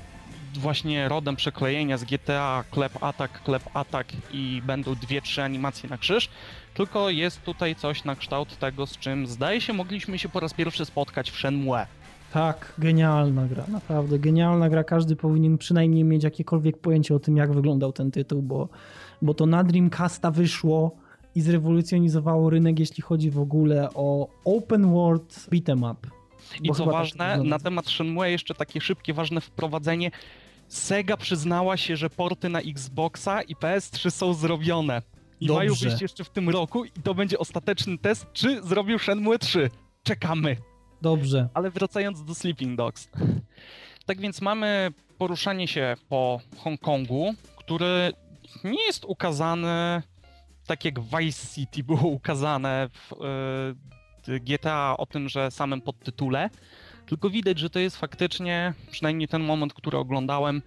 właśnie rodem przeklejenia z GTA klep atak, klep atak i będą dwie, trzy animacje na krzyż, tylko jest tutaj coś na kształt tego, z czym zdaje się mogliśmy się po raz pierwszy spotkać w Shenmue. Tak, genialna gra, naprawdę genialna gra. Każdy powinien przynajmniej mieć jakiekolwiek pojęcie o tym, jak wyglądał ten tytuł, bo, bo to na Dreamcasta wyszło i zrewolucjonizowało rynek, jeśli chodzi w ogóle o open world beat'em up. I Bo co tak ważne, wygląda. na temat Shenmue jeszcze takie szybkie, ważne wprowadzenie. Sega przyznała się, że porty na Xboxa i PS3 są zrobione. I Dobrze. mają wyjść jeszcze w tym roku i to będzie ostateczny test, czy zrobił Shenmue 3. Czekamy. Dobrze. Ale wracając do Sleeping Dogs. Tak więc mamy poruszanie się po Hongkongu, który nie jest ukazany tak jak Vice City było ukazane w e, GTA o tym, że samym podtytule, tylko widać, że to jest faktycznie, przynajmniej ten moment, który oglądałem,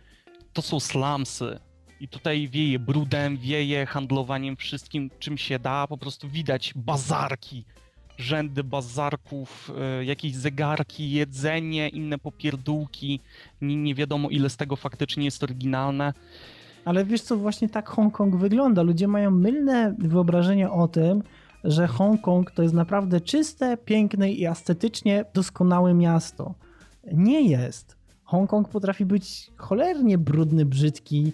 to są slumsy. I tutaj wieje brudem, wieje handlowaniem wszystkim, czym się da. Po prostu widać bazarki, rzędy bazarków, e, jakieś zegarki, jedzenie, inne popierdółki. Nie, nie wiadomo, ile z tego faktycznie jest oryginalne. Ale wiesz co, właśnie tak Hongkong wygląda. Ludzie mają mylne wyobrażenie o tym, że Hongkong to jest naprawdę czyste, piękne i estetycznie doskonałe miasto. Nie jest. Hongkong potrafi być cholernie brudny, brzydki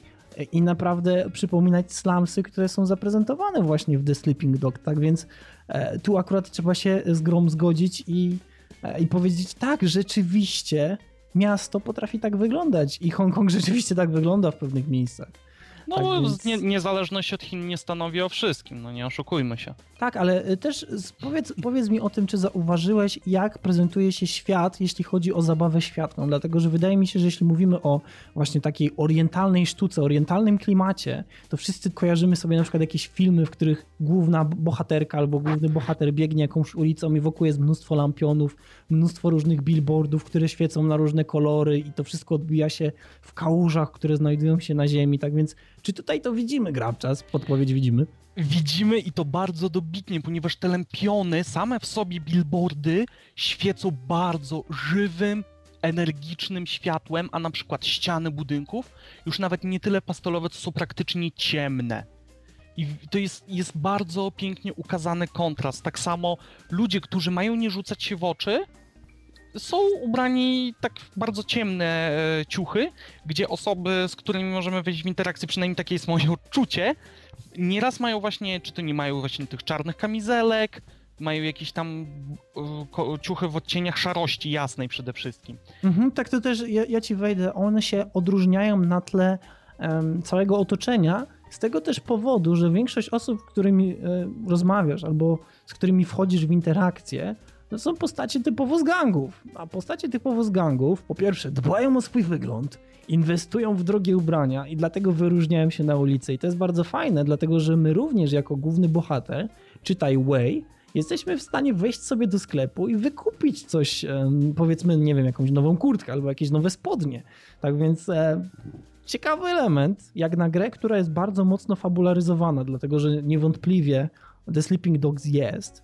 i naprawdę przypominać slumsy, które są zaprezentowane właśnie w The Sleeping Dog. Tak więc e, tu akurat trzeba się z grą zgodzić i, e, i powiedzieć tak, rzeczywiście miasto potrafi tak wyglądać i Hongkong rzeczywiście tak wygląda w pewnych miejscach. No, Tak więc- nie, niezależność od Chin nie stanowi o wszystkim, no nie oszukujmy się. Tak, ale y, też powiedz, powiedz mi o tym, czy zauważyłeś, jak prezentuje się świat, jeśli chodzi o zabawę światłą. Dlatego, że wydaje mi się, że jeśli mówimy o właśnie takiej orientalnej sztuce, orientalnym klimacie, to wszyscy kojarzymy sobie na przykład jakieś filmy, w których główna bohaterka albo główny bohater biegnie jakąś ulicą i wokół jest mnóstwo lampionów, mnóstwo różnych billboardów, które świecą na różne kolory i to wszystko odbija się w kałużach, które znajdują się na ziemi. Tak więc, czy tutaj to widzimy, Grabczas? Podpowiedź widzimy. Widzimy i to bardzo dobitnie, ponieważ te lampiony, same w sobie billboardy, świecą bardzo żywym, energicznym światłem, a na przykład ściany budynków już nawet nie tyle pastelowe, co są praktycznie ciemne. I to jest, jest bardzo pięknie ukazany kontrast. Tak samo ludzie, którzy mają nie rzucać się w oczy, są ubrani tak w bardzo ciemne e, ciuchy, gdzie osoby, z którymi możemy wejść w interakcję, przynajmniej takie jest moje odczucie, nieraz mają właśnie, czy to nie mają właśnie tych czarnych kamizelek, mają jakieś tam e, ciuchy w odcieniach szarości jasnej przede wszystkim. Mhm, tak to też ja, ja ci wejdę. One się odróżniają na tle em, całego otoczenia. Z tego też powodu, że większość osób, z którymi e, rozmawiasz albo z którymi wchodzisz w interakcję, to są postacie typowo z gangów. A postacie typowo z gangów, po pierwsze, dbają o swój wygląd, inwestują w drogie ubrania i dlatego wyróżniają się na ulicy. I to jest bardzo fajne, dlatego że my również jako główny bohater, czytaj Way, jesteśmy w stanie wejść sobie do sklepu i wykupić coś, powiedzmy, nie wiem, jakąś nową kurtkę albo jakieś nowe spodnie. Tak więc e, ciekawy element, jak na grę, która jest bardzo mocno fabularyzowana, dlatego że niewątpliwie The Sleeping Dogs jest.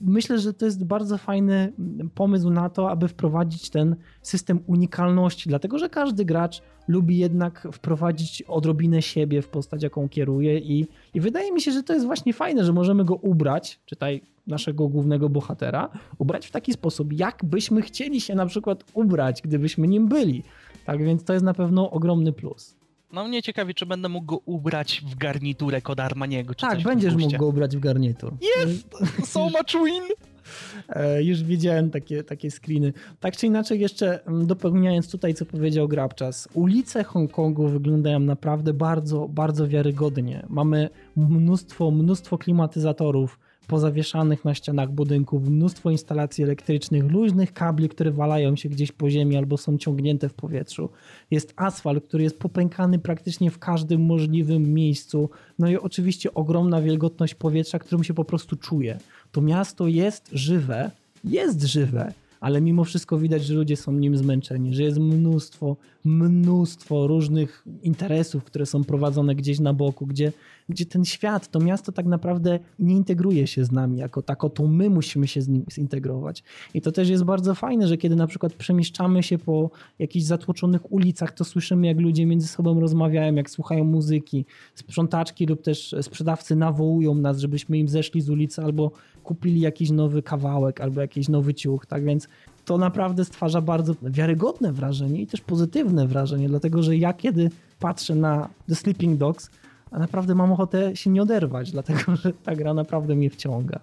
Myślę, że to jest bardzo fajny pomysł na to, aby wprowadzić ten system unikalności, dlatego że każdy gracz lubi jednak wprowadzić odrobinę siebie w postać, jaką kieruje i, i wydaje mi się, że to jest właśnie fajne, że możemy go ubrać, czytaj naszego głównego bohatera, ubrać w taki sposób, jak byśmy chcieli się na przykład ubrać, gdybyśmy nim byli. Tak więc to jest na pewno ogromny plus. No mnie ciekawi, czy będę mógł go ubrać w garniturę kod Armaniego, czy Tak, będziesz mógł go ubrać w garnitur. Jest! So much win! E, Już widziałem takie, takie screeny. Tak czy inaczej, jeszcze mm, dopełniając tutaj, co powiedział Grabczas, ulice Hongkongu wyglądają naprawdę bardzo, bardzo wiarygodnie. Mamy mnóstwo, mnóstwo klimatyzatorów pozawieszanych na ścianach budynków, mnóstwo instalacji elektrycznych, luźnych kabli, które walają się gdzieś po ziemi albo są ciągnięte w powietrzu. Jest asfalt, który jest popękany praktycznie w każdym możliwym miejscu. No i oczywiście ogromna wilgotność powietrza, którą się po prostu czuje. To miasto jest żywe, jest żywe, ale mimo wszystko widać, że ludzie są nim zmęczeni, że jest mnóstwo, mnóstwo różnych interesów, które są prowadzone gdzieś na boku, gdzie, gdzie ten świat, to miasto tak naprawdę nie integruje się z nami jako tako, to my musimy się z nim zintegrować. I to też jest bardzo fajne, że kiedy na przykład przemieszczamy się po jakichś zatłoczonych ulicach, to słyszymy, jak ludzie między sobą rozmawiają, jak słuchają muzyki, sprzątaczki lub też sprzedawcy nawołują nas, żebyśmy im zeszli z ulicy albo kupili jakiś nowy kawałek albo jakiś nowy ciuch, tak więc to naprawdę stwarza bardzo wiarygodne wrażenie i też pozytywne wrażenie, dlatego że ja kiedy patrzę na The Sleeping Dogs, a naprawdę mam ochotę się nie oderwać, dlatego że ta gra naprawdę mnie wciąga.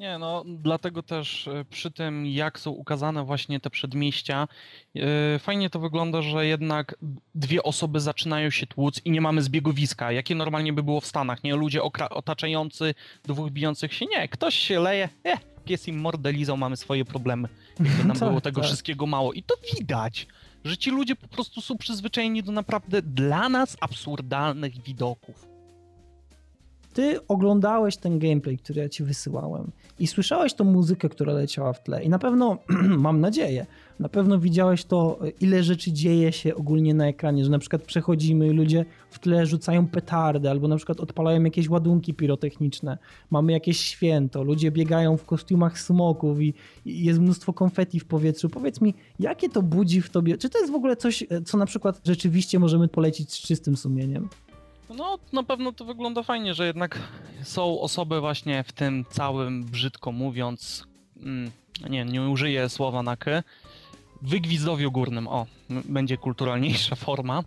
Nie, no dlatego też e, przy tym, jak są ukazane właśnie te przedmieścia, e, fajnie to wygląda, że jednak dwie osoby zaczynają się tłuc i nie mamy zbiegowiska, jakie normalnie by było w Stanach, nie? Ludzie otaczający dwóch bijących się, nie, ktoś się leje, e, pies im mordę lizał, mamy swoje problemy. Jakby nam Tak, było tego tak. wszystkiego mało. I to widać, że ci ludzie po prostu są przyzwyczajeni do naprawdę dla nas absurdalnych widoków. Ty oglądałeś ten gameplay, który ja ci wysyłałem i słyszałeś tą muzykę, która leciała w tle i na pewno, mam nadzieję, na pewno widziałeś to, ile rzeczy dzieje się ogólnie na ekranie, że na przykład przechodzimy i ludzie w tle rzucają petardy albo na przykład odpalają jakieś ładunki pirotechniczne, mamy jakieś święto, ludzie biegają w kostiumach smoków i, i jest mnóstwo konfetti w powietrzu. Powiedz mi, jakie to budzi w tobie, czy to jest w ogóle coś, co na przykład rzeczywiście możemy polecić z czystym sumieniem? No, na pewno to wygląda fajnie, że jednak są osoby właśnie w tym całym, brzydko mówiąc, mm, nie, nie użyję słowa na k, wygwizdowiu górnym, o, będzie kulturalniejsza forma,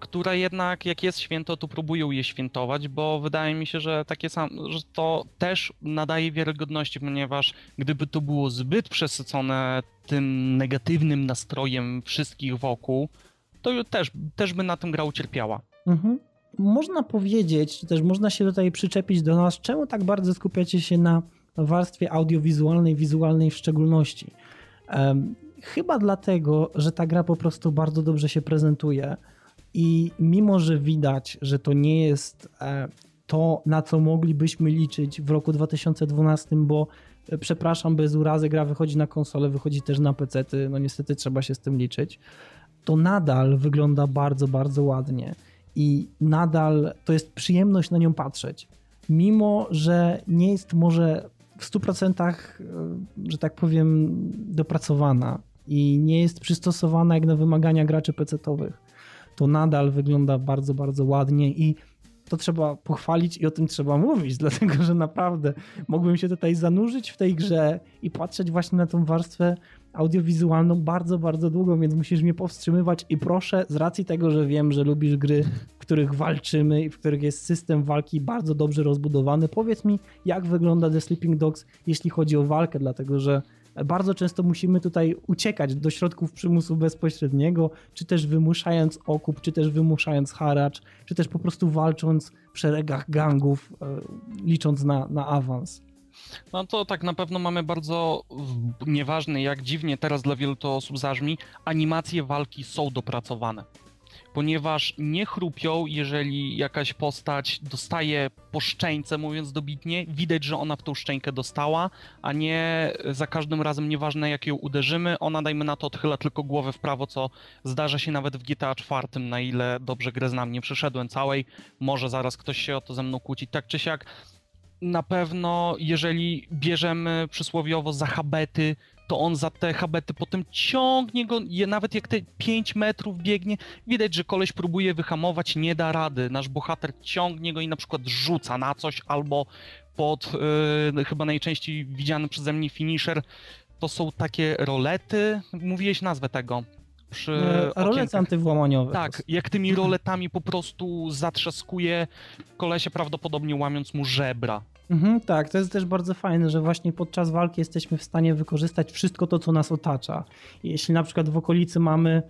które jednak, jak jest święto, to próbują je świętować, bo wydaje mi się, że takie sam, że to też nadaje wiarygodności, ponieważ gdyby to było zbyt przesycone tym negatywnym nastrojem wszystkich wokół, to też, też by na tym gra ucierpiała. Mhm. Można powiedzieć, czy też można się tutaj przyczepić do nas, czemu tak bardzo skupiacie się na warstwie audiowizualnej, wizualnej w szczególności. Em, chyba dlatego, że ta gra po prostu bardzo dobrze się prezentuje i mimo, że widać, że to nie jest e, to, na co moglibyśmy liczyć w roku 2012, bo e, przepraszam, bez urazy, gra wychodzi na konsolę, wychodzi też na PC, no niestety trzeba się z tym liczyć, to nadal wygląda bardzo, bardzo ładnie i nadal to jest przyjemność na nią patrzeć. Mimo, że nie jest może w 100% e, że tak powiem dopracowana i nie jest przystosowana jak na wymagania graczy PC-towych, to nadal wygląda bardzo, bardzo ładnie i to trzeba pochwalić i o tym trzeba mówić, dlatego że naprawdę mógłbym się tutaj zanurzyć w tej grze i patrzeć właśnie na tą warstwę audiowizualną bardzo, bardzo długo, więc musisz mnie powstrzymywać i proszę, z racji tego, że wiem, że lubisz gry, w których walczymy i w których jest system walki bardzo dobrze rozbudowany, powiedz mi, jak wygląda The Sleeping Dogs, jeśli chodzi o walkę, dlatego że bardzo często musimy tutaj uciekać do środków przymusu bezpośredniego, czy też wymuszając okup, czy też wymuszając haracz, czy też po prostu walcząc w szeregach gangów, e, licząc na, na awans. No to tak, na pewno mamy bardzo, nieważne jak dziwnie teraz dla wielu to osób zabrzmi, animacje walki są dopracowane. Ponieważ nie chrupią, jeżeli jakaś postać dostaje po szczęce, mówiąc dobitnie, widać, że ona w tą szczękę dostała, a nie za każdym razem, nieważne jak ją uderzymy, ona dajmy na to odchyla tylko głowę w prawo, co zdarza się nawet w GTA 4, na ile dobrze grę znam, nie przeszedłem całej, może zaraz ktoś się o to ze mną kłóci, tak czy siak, na pewno, jeżeli bierzemy przysłowiowo za habety, to on za te habety potem ciągnie go, je, nawet jak te 5 metrów biegnie, widać, że koleś próbuje wyhamować, nie da rady. Nasz bohater ciągnie go i na przykład rzuca na coś, albo pod yy, chyba najczęściej widziany przeze mnie finisher, to są takie rolety, mówiłeś nazwę tego. Przy E, Rolety okienkach. antywłamaniowe. Tak, jak tymi roletami po prostu zatrzaskuje kolesie prawdopodobnie łamiąc mu żebra. Mhm, tak, to jest też bardzo fajne, że właśnie podczas walki jesteśmy w stanie wykorzystać wszystko to, co nas otacza. Jeśli na przykład w okolicy mamy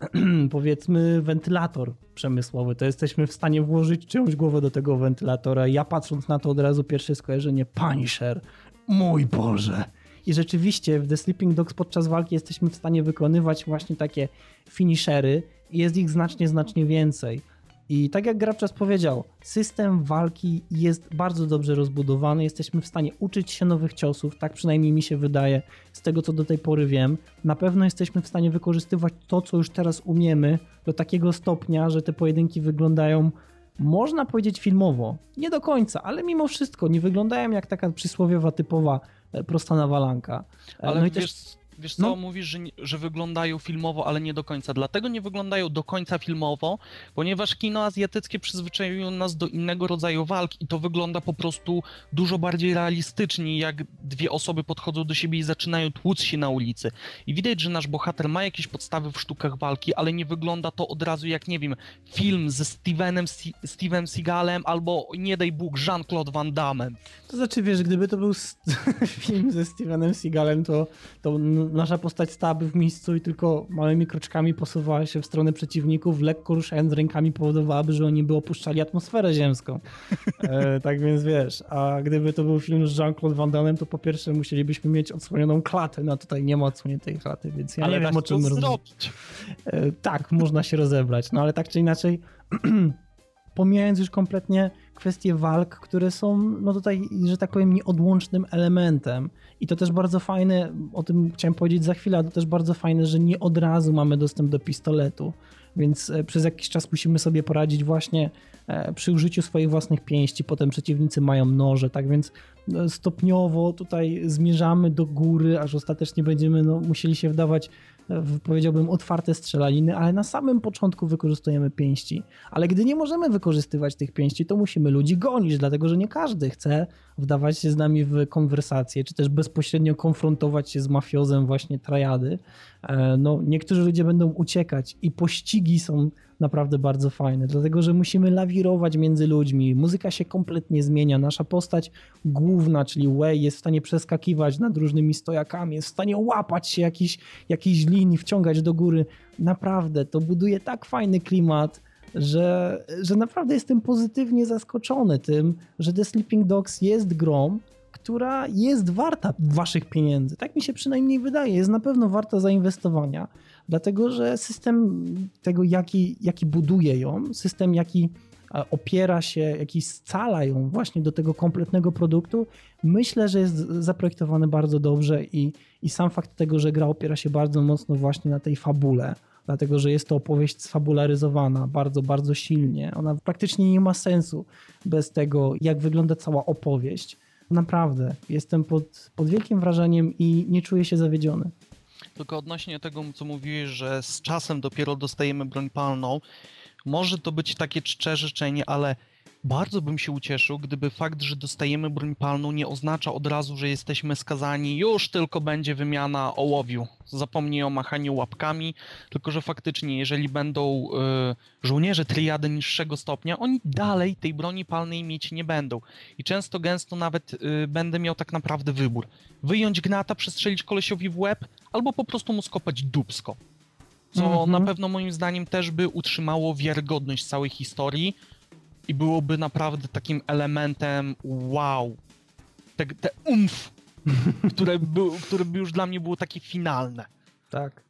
powiedzmy wentylator przemysłowy, to jesteśmy w stanie włożyć czyjąś głowę do tego wentylatora. Ja patrząc na to od razu pierwsze skojarzenie Punisher, mój Boże. I rzeczywiście w The Sleeping Dogs podczas walki jesteśmy w stanie wykonywać właśnie takie finishery i jest ich znacznie, znacznie więcej. I tak jak Grabczas powiedział, system walki jest bardzo dobrze rozbudowany. Jesteśmy w stanie uczyć się nowych ciosów, tak przynajmniej mi się wydaje, z tego co do tej pory wiem. Na pewno jesteśmy w stanie wykorzystywać to, co już teraz umiemy, do takiego stopnia, że te pojedynki wyglądają, można powiedzieć, filmowo. Nie do końca, ale mimo wszystko nie wyglądają jak taka przysłowiowa, typowa e, prosta nawalanka. E, Ale no i wiesz, też wiesz co, no. mówisz, że, że wyglądają filmowo, ale nie do końca. Dlatego nie wyglądają do końca filmowo, ponieważ kino azjatyckie przyzwyczaiło nas do innego rodzaju walk i to wygląda po prostu dużo bardziej realistycznie, jak dwie osoby podchodzą do siebie i zaczynają tłuc się na ulicy. I widać, że nasz bohater ma jakieś podstawy w sztukach walki, ale nie wygląda to od razu jak, nie wiem, film ze Stevenem, Steven Seagalem albo, nie daj Bóg, Jean-Claude Van Damme. To znaczy, wiesz, gdyby to był film ze Stevenem Seagalem, to, to nasza postać stałaby w miejscu i tylko małymi kroczkami posuwała się w stronę przeciwników, lekko ruszając rękami powodowałaby, że oni by opuszczali atmosferę ziemską. E, tak więc wiesz, a gdyby to był film z Jean-Claude Van Damme, to po pierwsze musielibyśmy mieć odsłonioną klatę, no tutaj nie ma odsłoniętej klaty, więc ja ale nie wiem o czym zrobić. E, tak, można się rozebrać, no ale tak czy inaczej, pomijając już kompletnie kwestie walk, które są, no tutaj, że tak powiem, nieodłącznym elementem. I to też bardzo fajne, o tym chciałem powiedzieć za chwilę, to też bardzo fajne, że nie od razu mamy dostęp do pistoletu. Więc e, przez jakiś czas musimy sobie poradzić właśnie e, przy użyciu swoich własnych pięści. Potem przeciwnicy mają noże, tak więc e, stopniowo tutaj zmierzamy do góry, aż ostatecznie będziemy no, musieli się wdawać powiedziałbym, otwarte strzelaniny, ale na samym początku wykorzystujemy pięści. Ale gdy nie możemy wykorzystywać tych pięści, to musimy ludzi gonić, dlatego że nie każdy chce wdawać się z nami w konwersację, czy też bezpośrednio konfrontować się z mafiozem właśnie trajady. E, No, niektórzy ludzie będą uciekać i pościgi są naprawdę bardzo fajne, dlatego że musimy lawirować między ludźmi. Muzyka się kompletnie zmienia. Nasza postać główna, czyli Way, jest w stanie przeskakiwać nad różnymi stojakami, jest w stanie łapać się jakichś jakiejś linii, wciągać do góry. Naprawdę, to buduje tak fajny klimat, że, że naprawdę jestem pozytywnie zaskoczony tym, że The Sleeping Dogs jest grą, która jest warta waszych pieniędzy. Tak mi się przynajmniej wydaje. Jest na pewno warta zainwestowania, dlatego że system tego, jaki, jaki buduje ją, system, jaki e, opiera się, jaki scala ją właśnie do tego kompletnego produktu, myślę, że jest zaprojektowany bardzo dobrze i, i sam fakt tego, że gra opiera się bardzo mocno właśnie na tej fabule, dlatego że jest to opowieść sfabularyzowana bardzo, bardzo silnie. Ona praktycznie nie ma sensu bez tego, jak wygląda cała opowieść. Naprawdę, jestem pod, pod wielkim wrażeniem i nie czuję się zawiedziony. Tylko odnośnie tego, co mówiłeś, że z czasem dopiero dostajemy broń palną, może to być takie czcze życzenie, ale bardzo bym się ucieszył, gdyby fakt, że dostajemy broń palną nie oznacza od razu, że jesteśmy skazani, już tylko będzie wymiana ołowiu. Zapomnij o machaniu łapkami, tylko że faktycznie, jeżeli będą y, żołnierze triady niższego stopnia, oni dalej tej broni palnej mieć nie będą. I często gęsto nawet y, będę miał tak naprawdę wybór. Wyjąć gnata, przestrzelić kolesiowi w łeb, albo po prostu mu skopać dubsko. Co Mhm. na pewno moim zdaniem też by utrzymało wiarygodność całej historii i byłoby naprawdę takim elementem wow. te, te umf, które, był, które by już dla mnie było takie finalne. Tak.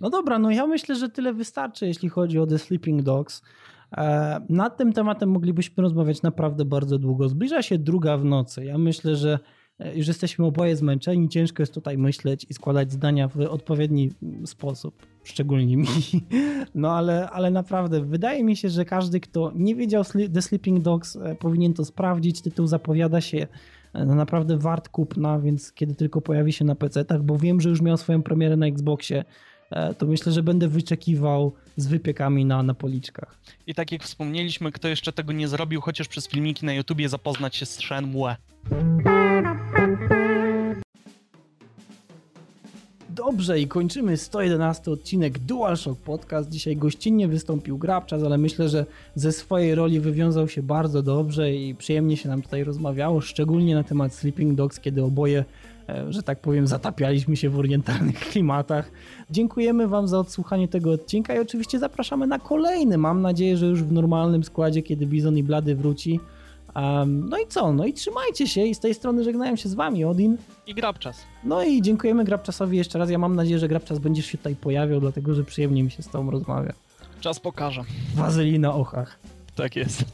No dobra, no ja myślę, że tyle wystarczy, jeśli chodzi o The Sleeping Dogs. E, nad tym tematem moglibyśmy rozmawiać naprawdę bardzo długo. Zbliża się druga w nocy. Ja myślę, że e, już jesteśmy oboje zmęczeni. Ciężko jest tutaj myśleć i składać zdania w odpowiedni sposób, szczególnie mi. No ale, ale naprawdę, wydaje mi się, że każdy, kto nie wiedział The Sleeping Dogs, e, powinien to sprawdzić. Tytuł zapowiada się e, no naprawdę wart kupna, więc kiedy tylko pojawi się na PC-tach, bo wiem, że już miał swoją premierę na Xboxie, e, to myślę, że będę wyczekiwał z wypiekami na, na policzkach. I tak jak wspomnieliśmy, kto jeszcze tego nie zrobił, chociaż przez filmiki na YouTubie zapoznać się z Shenmue. Dobrze i kończymy 111 odcinek DualShock Podcast. Dzisiaj gościnnie wystąpił Grabczas, ale myślę, że ze swojej roli wywiązał się bardzo dobrze i przyjemnie się nam tutaj rozmawiało, szczególnie na temat Sleeping Dogs, kiedy oboje, e, że tak powiem, zatapialiśmy się w orientalnych klimatach. Dziękujemy Wam za odsłuchanie tego odcinka i oczywiście zapraszamy na kolejny. Mam nadzieję, że już w normalnym składzie, kiedy Bizon i Blady wróci. Um, no i co? No i trzymajcie się i z tej strony żegnają się z Wami Odin. I Grabczas. No i dziękujemy Grabczasowi jeszcze raz. Ja mam nadzieję, że Grabczas będziesz się tutaj pojawiał, dlatego że przyjemnie mi się z Tobą rozmawia. Czas pokaże. Wazelina ochach. Tak jest.